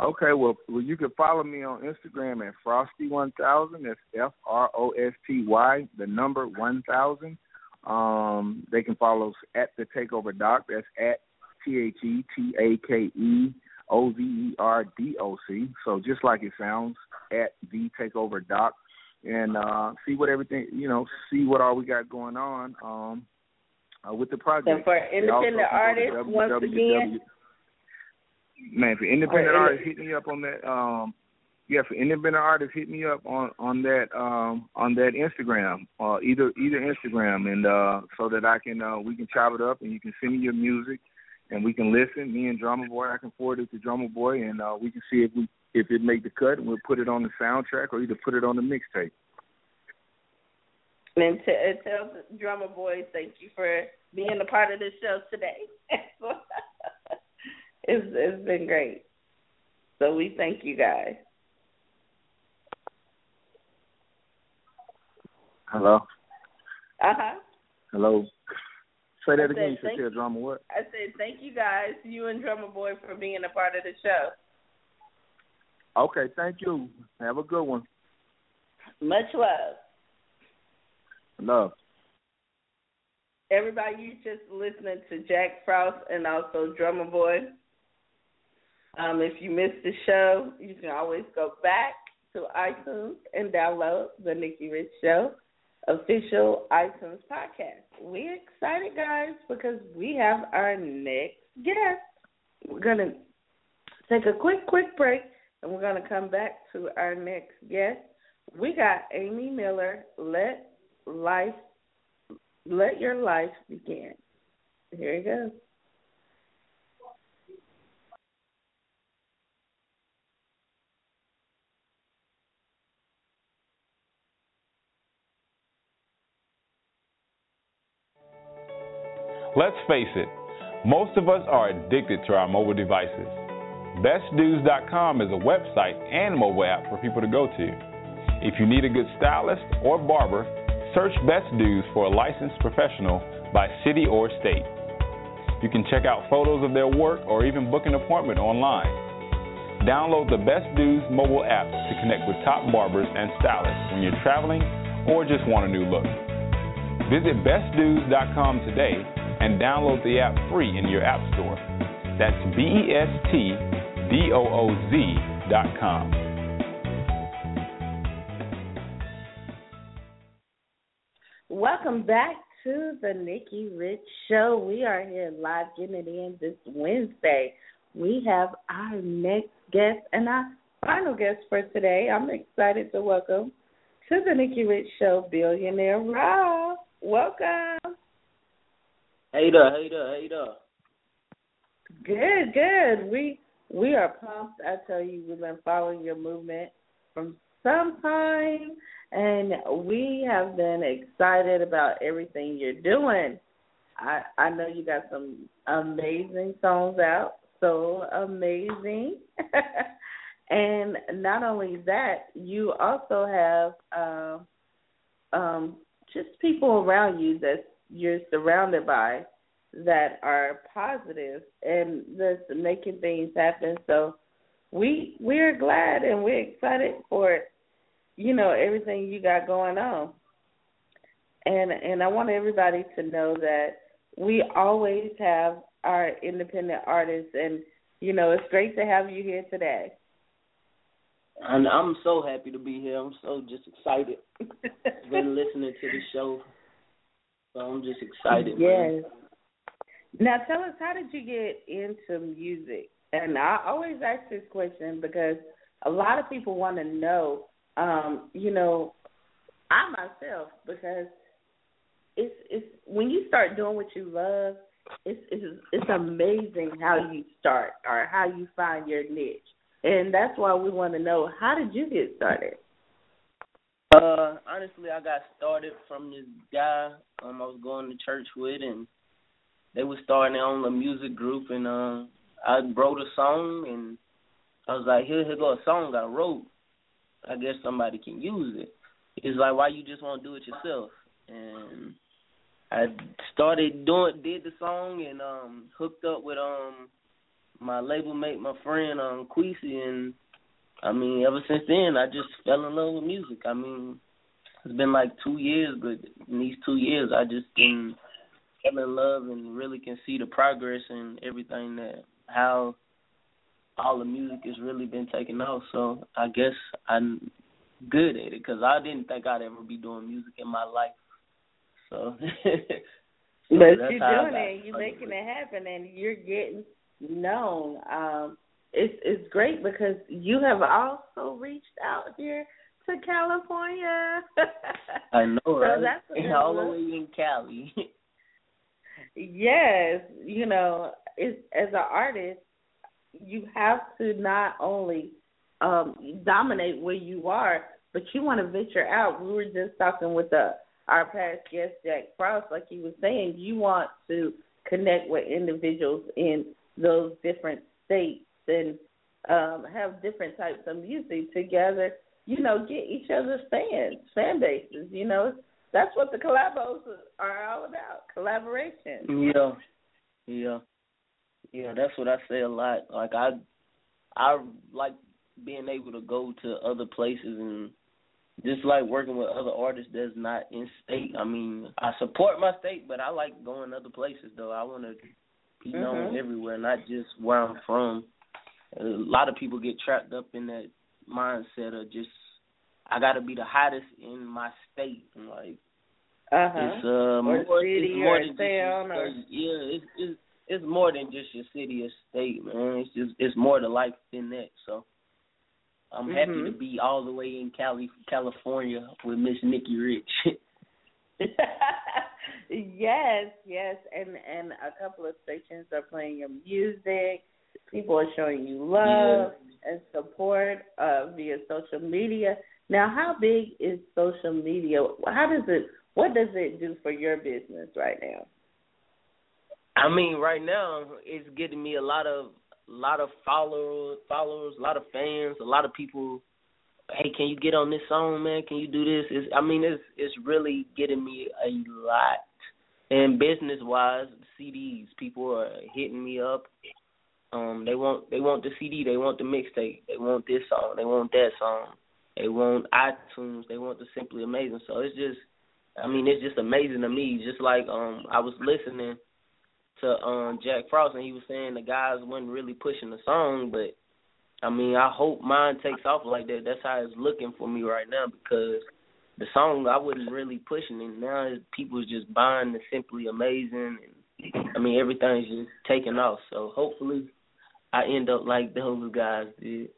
Okay, well, well, you can follow me on Instagram at Frosty One Thousand. That's F R O S T Y, the number one thousand. Um, they can follow us at the Takeover Doc. That's at T H E T A K E O V E R D O C. So just like it sounds, at the Takeover Doc, and uh, see what everything you know, see what all we got going on um, uh, with the project. And for independent can go to artists, once again, Man, for independent artists, hit me up on that. Um, yeah, for independent artists, hit me up on on that um on that Instagram, uh, either either Instagram, and uh, so that I can uh, we can chop it up, and you can send me your music, and we can listen. Me and Drumma Boy, I can forward it to Drumma Boy, and uh, we can see if we if it make the cut, and we'll put it on the soundtrack or either put it on the mixtape. and, t- and tell Drumma Boy thank you for being a part of this show today. it's it's been great. So we thank you guys. Hello, Uh huh. hello. Say that I again. You said thank what? I said thank you guys, you and Drumma Boy, for being a part of the show. Okay, thank you. Have a good one. Much love. Love. Everybody, you just listening to Jack Frost and also Drumma Boy. Um, if you missed the show, you can always go back to iTunes and download the Nikki Rich Show official iTunes podcast. We're excited, guys, because we have our next guest. We're gonna take a quick, quick break, and we're gonna come back to our next guest. We got Amy Miller. Let life let your life begin. Here you go. Let's face it, most of us are addicted to our mobile devices. BestDooz.com is a website and mobile app for people to go to. If you need a good stylist or barber, search Best Dooz for a licensed professional by city or state. You can check out photos of their work or even book an appointment online. Download the Best Dooz mobile app to connect with top barbers and stylists when you're traveling or just want a new look. Visit bestdooz.com today and download the app free in your app store. That's B E S T D O O Z dot com. Welcome back to the Nikki Rich Show. We are here live getting it in this Wednesday. We have our next guest and our final guest for today. I'm excited to welcome to the Nikki Rich Show billionaire Rob. Welcome. There, hey there. Good, good. We we are pumped. I tell you, we've been following your movement from some time, and we have been excited about everything you're doing. I I know you got some amazing songs out, so amazing. and not only that, you also have um, um, just people around you that you're surrounded by that are positive and that's making things happen. So we we're glad and we're excited for you know everything you got going on. And and I want everybody to know that we always have our independent artists and you know it's great to have you here today. And I'm so happy to be here. I'm so just excited. Been listening to the show, so I'm just excited. Yes. Man. Now tell us, how did you get into music? And I always ask this question because a lot of people want to know. Um, you know, I myself because it's it's when you start doing what you love, it's it's it's amazing how you start or how you find your niche. And that's why we want to know how did you get started? Uh, honestly, I got started from this guy um I was going to church with, and they were starting their own music group, and uh, I wrote a song, and I was like, here, here go a song I wrote. I guess somebody can use it. It's like, why you just won't do it yourself? And I started doing, did the song, and um, hooked up with um my label mate, my friend um Queasy, and I mean, ever since then, I just fell in love with music. I mean, it's been like two years, but in these two years, I just been fell in love and really can see the progress and everything that how all the music has really been taking off. So I guess I'm good at it because I didn't think I'd ever be doing music in my life. So, so but you're doing it, you're making it happen, and you're getting known. Um, it's it's great because you have also reached out here to California. I know, right? So that's all the way in Cali. Yes, you know, it's, as an artist, you have to not only um dominate where you are, but you want to venture out. We were just talking with the our past guest Jack Frost, like he was saying, you want to connect with individuals in those different states and um have different types of music together. You know, get each other's fans, fan bases. You know, that's what the collabos are all about. Collaboration. Yeah. Yeah. Yeah, that's what I say a lot. Like I I like being able to go to other places and just like working with other artists that's not in state. I mean, I support my state, but I like going other places though. I want to be known mm-hmm. everywhere, not just where I'm from. A lot of people get trapped up in that mindset of just I got to be the hottest in my state. And like uh-huh. it's uh, more, city it's more or than just town your or... yeah, it's, it's it's more than just your city or state, man. It's just it's more to life than that. So I'm mm-hmm. happy to be all the way in Cali, California with Miss Nikki Rich. yes, yes, and and a couple of stations are playing your music. People are showing you love yeah. and support uh, via social media. Now, how big is social media? How does it? What does it do for your business right now? I mean, right now it's getting me a lot of a lot of followers, followers, a lot of fans, a lot of people. Hey, can you get on this song, man? Can you do this? It's, I mean, it's it's really getting me a lot. And business wise, CDs, people are hitting me up. Um, they want they want the CD, they want the mixtape, they want this song, they want that song. They want iTunes. They want the Simply Amazing. So it's just I mean, it's just amazing to me. Just like um, I was listening to um Jack Frost, and he was saying the guys wasn't really pushing the song, but I mean, I hope mine takes off like that. That's how it's looking for me right now because the song I wasn't really pushing it. Now people's just buying the simply amazing, and I mean everything's just taking off. So hopefully, I end up like those guys did.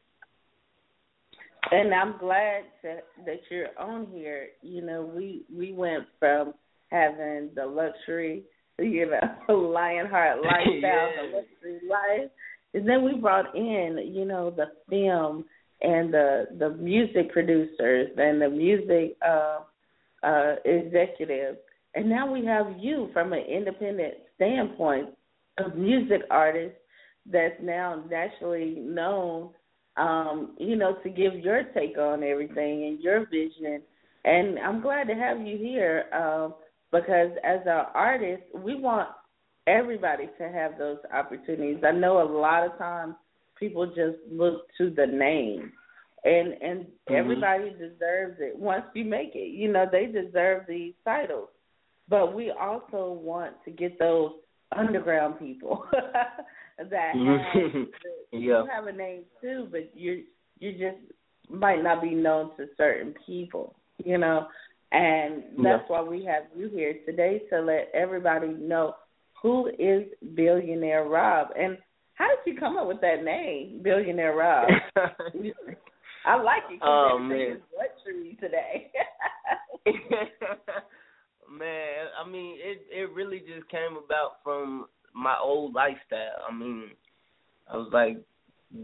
And I'm glad that that you're on here. You know, we we went from having the luxury, you know, Lionheart lifestyle, yeah. the luxury life, and then we brought in, you know, the film and the the music producers and the music uh uh executives. And now we have you from an independent standpoint, a music artist that's now nationally known um, you know, to give your take on everything and your vision. And I'm glad to have you here um, because as an artist, we want everybody to have those opportunities. I know a lot of times people just look to the name, and and mm-hmm. everybody deserves it once you make it. You know, they deserve these titles, but we also want to get those underground people that have yeah. you have a name too, but you you just might not be known to certain people, you know. And that's Yeah. why we have you here today to let everybody know who is Billionaire Rob and how did you come up with that name, Billionaire Rob? I like it because Oh, everything luxury today. Man, I mean, it it really just came about from my old lifestyle. I mean, I was like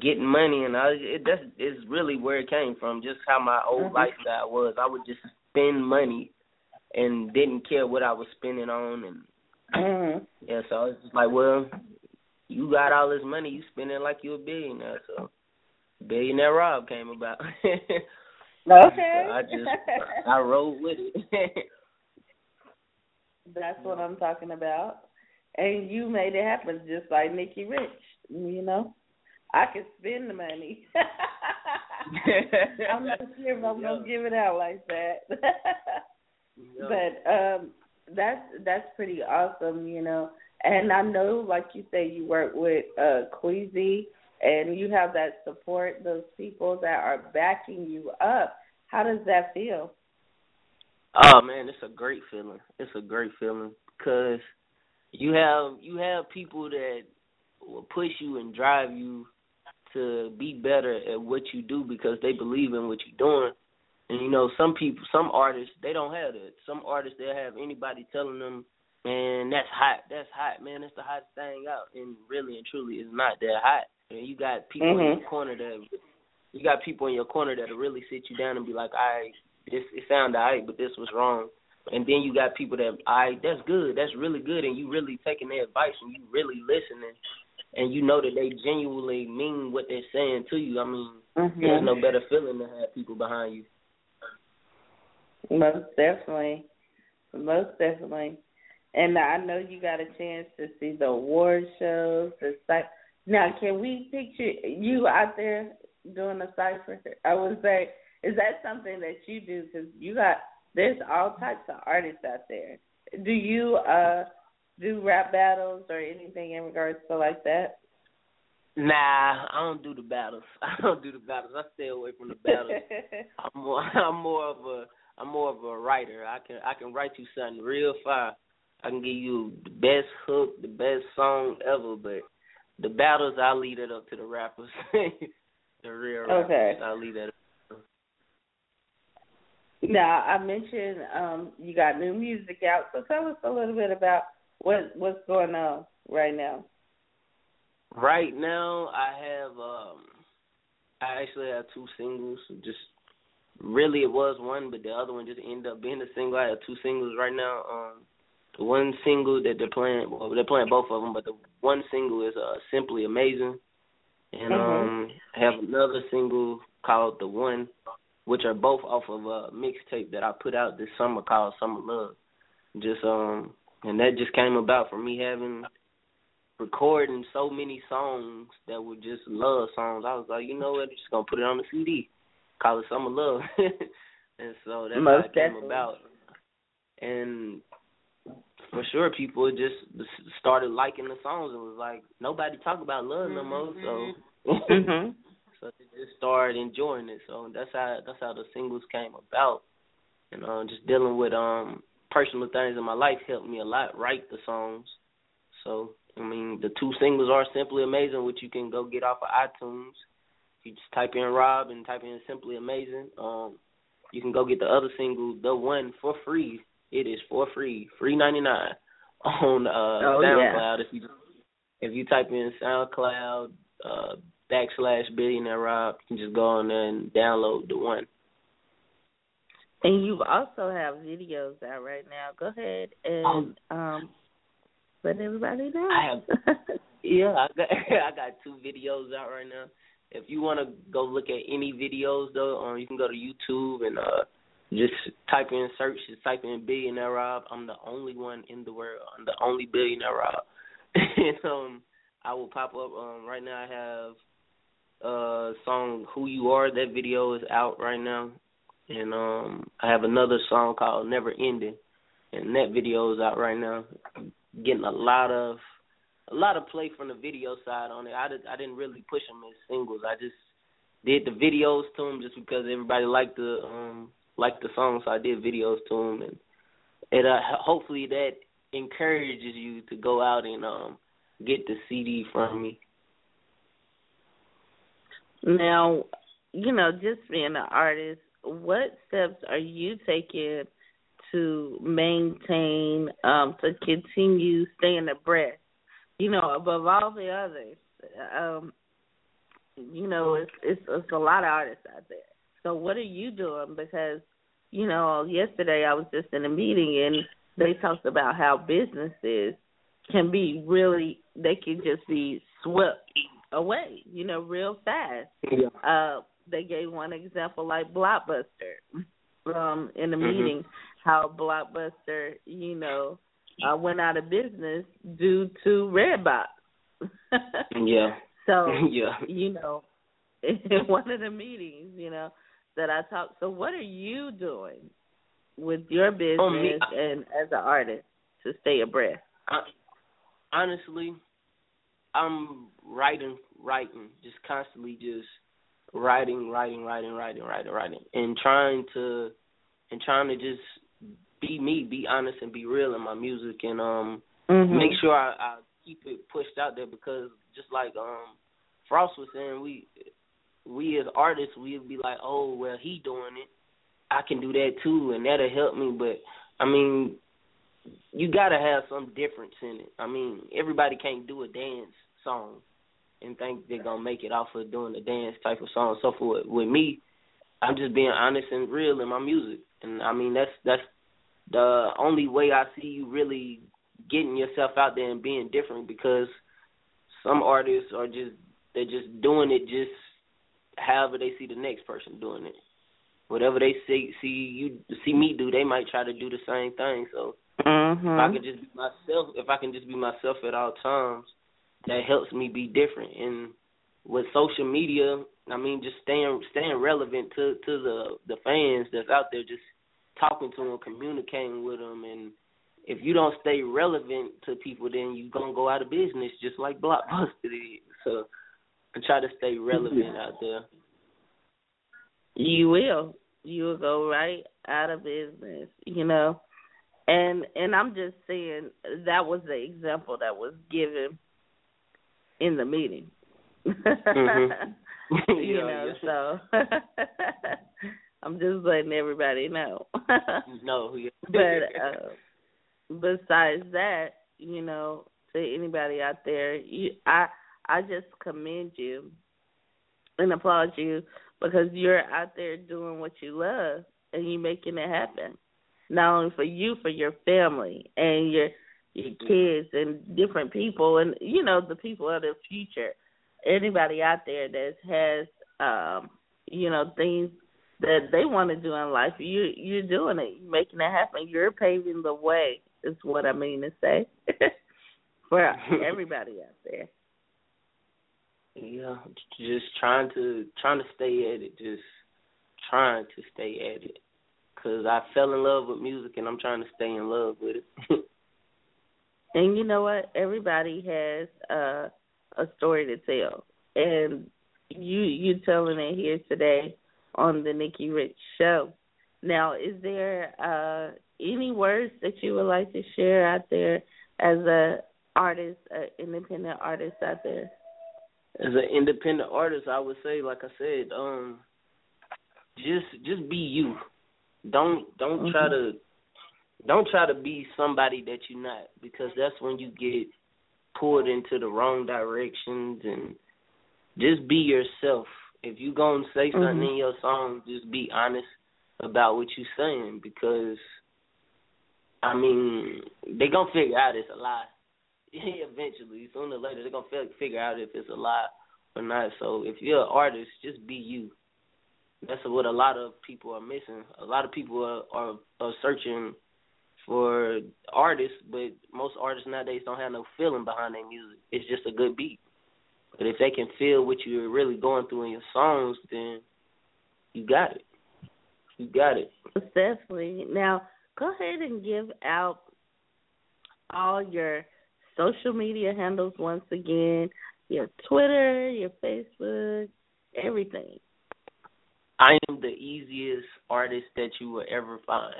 getting money, and I it that's is really where it came from. Just how my old Mhm. lifestyle was. I would just spend money and didn't care what I was spending on, and Mhm. yeah, so I was just like, well, you got all this money, you spend it like you're a billionaire. So, billionaire Rob came about. Okay. So I just I rolled with it. That's what I'm talking about. And you made it happen just like Nikki Rich, you know. I can spend the money. I'm not sure if I'm gonna give it out like that. But um that's that's pretty awesome, you know. And I know like you say you work with uh Queasy and you have that support, those people that are backing you up. How does that feel? Oh man, it's a great feeling. It's a great feeling because you have you have people that will push you and drive you to be better at what you do because they believe in what you're doing. And you know, some people, some artists, they don't have that. Some artists, they'll have anybody telling them, "Man, that's hot. That's hot, man. That's the hottest thing out." And really and truly, it's not that hot. And you got people in Mhm. your corner that you got people in your corner that'll really sit you down and be like, "All right, this it sounded alright, but this was wrong." And then you got people that, "All right, that's good. That's really good," and you really taking their advice and you really listening, and you know that they genuinely mean what they're saying to you. I mean, Mhm. there's no better feeling to have people behind you. Most definitely. Most definitely. And I know you got a chance to see the award shows, the cy- now can we picture you out there doing a cipher? I would say, is that something that you do? Because you got there's all types of artists out there. Do you uh do rap battles or anything in regards to like that? Nah, I don't do the battles. I don't do the battles. I stay away from the battles. I'm more I'm more of a I'm more of a writer. I can I can write you something real fire. I can give you the best hook, the best song ever, but the battles I leave it up to the rappers. the real rappers. Okay. I leave that up. Now I mentioned um you got new music out, so tell us a little bit about what what's going on right now. Right now I have um I actually have two singles. Just really it was one but the other one just ended up being a single. I have two singles right now. Um the one single that they're playing well they're playing both of them, but the one single is uh Simply Amazing. And um I have another single called The One, which are both off of a mixtape that I put out this summer called Summer Love. Just um and that just came about from me having recording so many songs that were just love songs. I was like, you know what, I'm just gonna put it on the CD, call it Summer Love, and so that's Most how it came about. and for sure people just started liking the songs and was like nobody talk about love no more so mm-hmm. so they just started enjoying it. So that's how that's how the singles came about. And uh just dealing with um personal things in my life helped me a lot write the songs. So I mean the two singles are simply amazing which you can go get off of iTunes. You just type in Rob and type in simply amazing. Um you can go get the other single the one for free. It is for free, free ninety nine on uh oh, SoundCloud. Yeah. If you if you type in SoundCloud uh backslash billionaire Rob, you can just go on there and download the one. And you also have videos out right now. Go ahead and um, um let everybody know. I have yeah, I got I got two videos out right now. If you want to go look at any videos though, um, you can go to YouTube and uh just type in search, just type in billionaire Rob. I'm the only one in the world. I'm the only billionaire Rob. and um I will pop up um right now I have uh song Who You Are, that video is out right now. And um I have another song called Never Ending and that video is out right now. Getting a lot of a lot of play from the video side on it. I did, I didn't really push them as singles. I just did the videos to them just because everybody liked the um liked the song, so I did videos to them, and it uh, hopefully that encourages you to go out and um get the CD from me. Now, you know, just being an artist, what steps are you taking to maintain, um, to continue staying abreast? You know, above all the others, um, you know, it's it's it's a lot of artists out there. So what are you doing? Because you know, yesterday I was just in a meeting and they talked about how businesses can be really they can just be swept away, you know, real fast. Yeah. Uh they gave one example like Blockbuster um in the Mhm. meeting how Blockbuster, you know, uh went out of business due to Redbox. Yeah. So yeah. you know, in one of the meetings, you know, that I talked. So, what are you doing with your business Oh, me- and as an artist to stay abreast? I, honestly, I'm writing, writing, just constantly just writing, writing, writing, writing, writing, writing, and trying to, and trying to just be me, be honest, and be real in my music, and um, Mhm. make sure I, I keep it pushed out there because just like um, Frost was saying, we we as artists we'd be like, oh well, he doing it, I can do that too, and that'll help me. But I mean, you gotta have some difference in it. I mean, everybody can't do a dance song and think they're gonna make it off of doing a dance type of song. So for with me, I'm just being honest and real in my music, and I mean that's that's the only way I see you really getting yourself out there and being different because some artists are just they're just doing it just however they see the next person doing it. Whatever they see see you see me do, they might try to do the same thing. So Mm-hmm. if I can just be myself, if I can just be myself at all times, that helps me be different. And with social media, I mean, just staying staying relevant to to the the fans that's out there, just talking to them, communicating with them, and if you don't stay relevant to people, then you're gonna go out of business, just like Blockbuster did. So I try to stay relevant out there. You will. You will go right out of business, you know. And and I'm just saying that was the example that was given in the meeting. Mhm. you Yeah, know, yeah. so I'm just letting everybody know. No, yeah. but uh besides that, you know, to anybody out there, you I I just commend you and applaud you because you're out there doing what you love and you making it happen. Not only for you, for your family and your your kids and different people and you know, the people of the future. Anybody out there that has um, you know, things that they want to do in life, you you're doing it. You're making it happen. You're paving the way is what I mean to say. for everybody out there. Yeah, just trying to trying to stay at it, just trying to stay at it because I fell in love with music and I'm trying to stay in love with it. and you know what? Everybody has uh, a story to tell, and you you telling it here today on the Nikki Rich Show. Now, is there uh, any words that you would like to share out there as a artist, an independent artist out there? As an independent artist, I would say, like I said, um, just just be you. Don't don't mm-hmm. try to don't try to be somebody that you're not because that's when you get pulled into the wrong directions and just be yourself. If you gonna say something mm-hmm. in your song, just be honest about what you're saying because I mean they're gonna figure out it's a lie. Eventually, sooner or later, they're gonna figure out if it's a lie or not. So if you're an artist, just be you. That's what a lot of people are missing. A lot of people are are, are searching for artists, but most artists nowadays don't have no feeling behind their music. It's just a good beat. But if they can feel what you're really going through in your songs, then you got it. You got it. Definitely. Now, go ahead and give out all your social media handles once again your Twitter, your Facebook, everything. I am the easiest artist that you will ever find.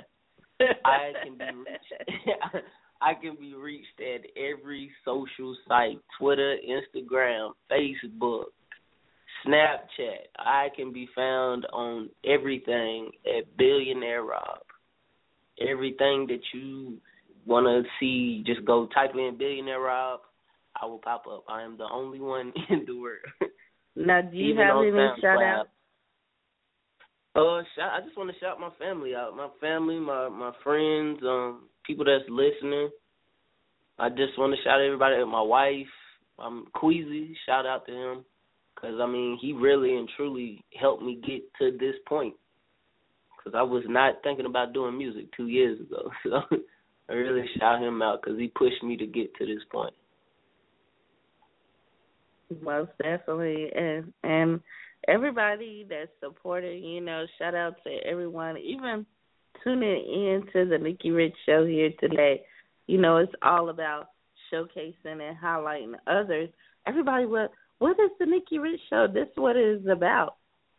I can be reached. I can be reached at every social site: Twitter, Instagram, Facebook, Snapchat. I can be found on everything at Billionaire Rob. Everything that you want to see, just go type in Billionaire Rob. I will pop up. I am the only one in the world. Now, do you Even have any shout outs? Uh, shout, I just want to shout my family out. My family, my my friends, um, people that's listening. I just want to shout everybody. My wife, um, Queasy. Shout out to him, cause I mean he really and truly helped me get to this point. Cause I was not thinking about doing music two years ago, so I really shout him out because he pushed me to get to this point. Most definitely, and and everybody that supported, you know, shout out to everyone, even tuning in to the Nikki Rich show here today. You know, it's all about showcasing and highlighting others. Everybody, what what is the Nikki Rich show? This is what it is about.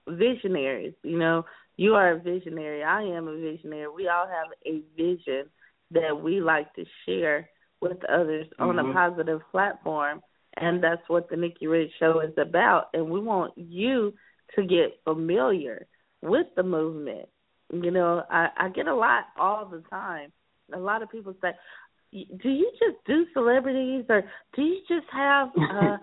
Visionaries, you know, you are a visionary. I am a visionary. We all have a vision that we like to share with others mm-hmm. on a mm-hmm. positive platform and that's what the Nikki Rich Show is about. And we want you to get familiar with the movement. You know, I, I get a lot all the time. A lot of people say, "Do you just do celebrities, or do you just have uh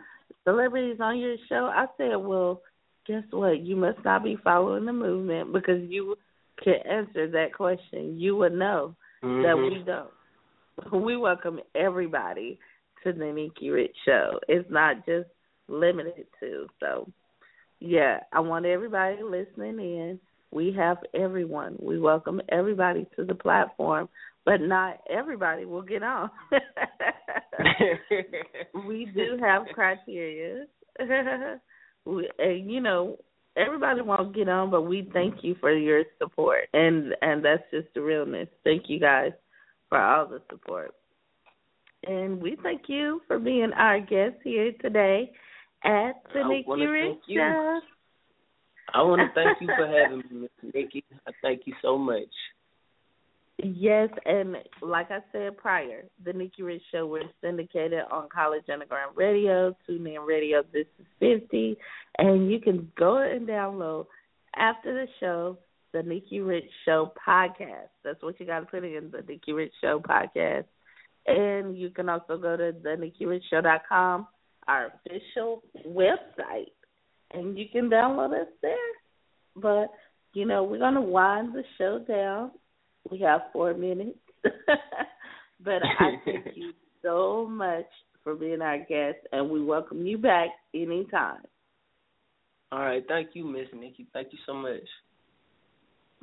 celebrities on your show?" I said, "Well, guess what? You must not be following the movement because you can answer that question. You would know mm-hmm. that we don't. We welcome everybody." To the Nikki Rich Show. It's not just limited to. So, yeah, I want everybody listening in. We have everyone. We welcome everybody to the platform, but not everybody will get on. we do have criteria. we, and, you know, everybody won't get on, but we thank you for your support, and and that's just the realness. Thank you guys for all the support. And we thank you for being our guest here today at the Nikki Rich Show. I want to thank you for having me, Miss Nikki. I thank you so much. Yes, and like I said prior, the Nikki Rich Show we're syndicated on College Underground Radio, TuneIn Radio. This is fifty, and you can go and download after the show the Nikki Rich Show podcast. That's what you got to put in the Nikki Rich Show podcast and you can also go to the com, our official website, and you can download us there. But, you know, we're going to wind the show down. We have four minutes. but I thank you so much for being our guest, and we welcome you back anytime. All right. Thank you, Miss Nikki. Thank you so much.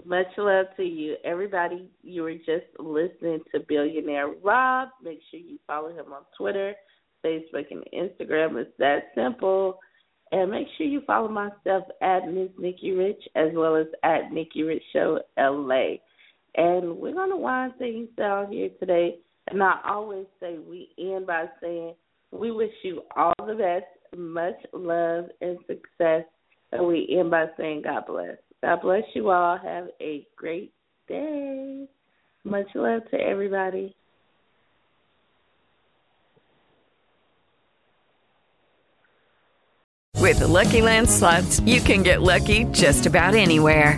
Much love to you. Everybody, you were just listening to Billionaire Rob. Make sure you follow him on Twitter, Facebook, and Instagram. It's that simple. And make sure you follow myself at Miss Nikki Rich as well as at Nikki Rich Show LA. And we're going to wind things down here today. And I always say we end by saying we wish you all the best, much love and success. And we end by saying God bless. God bless you all. Have a great day. Much love to everybody. With the Lucky Land slots, you can get lucky just about anywhere.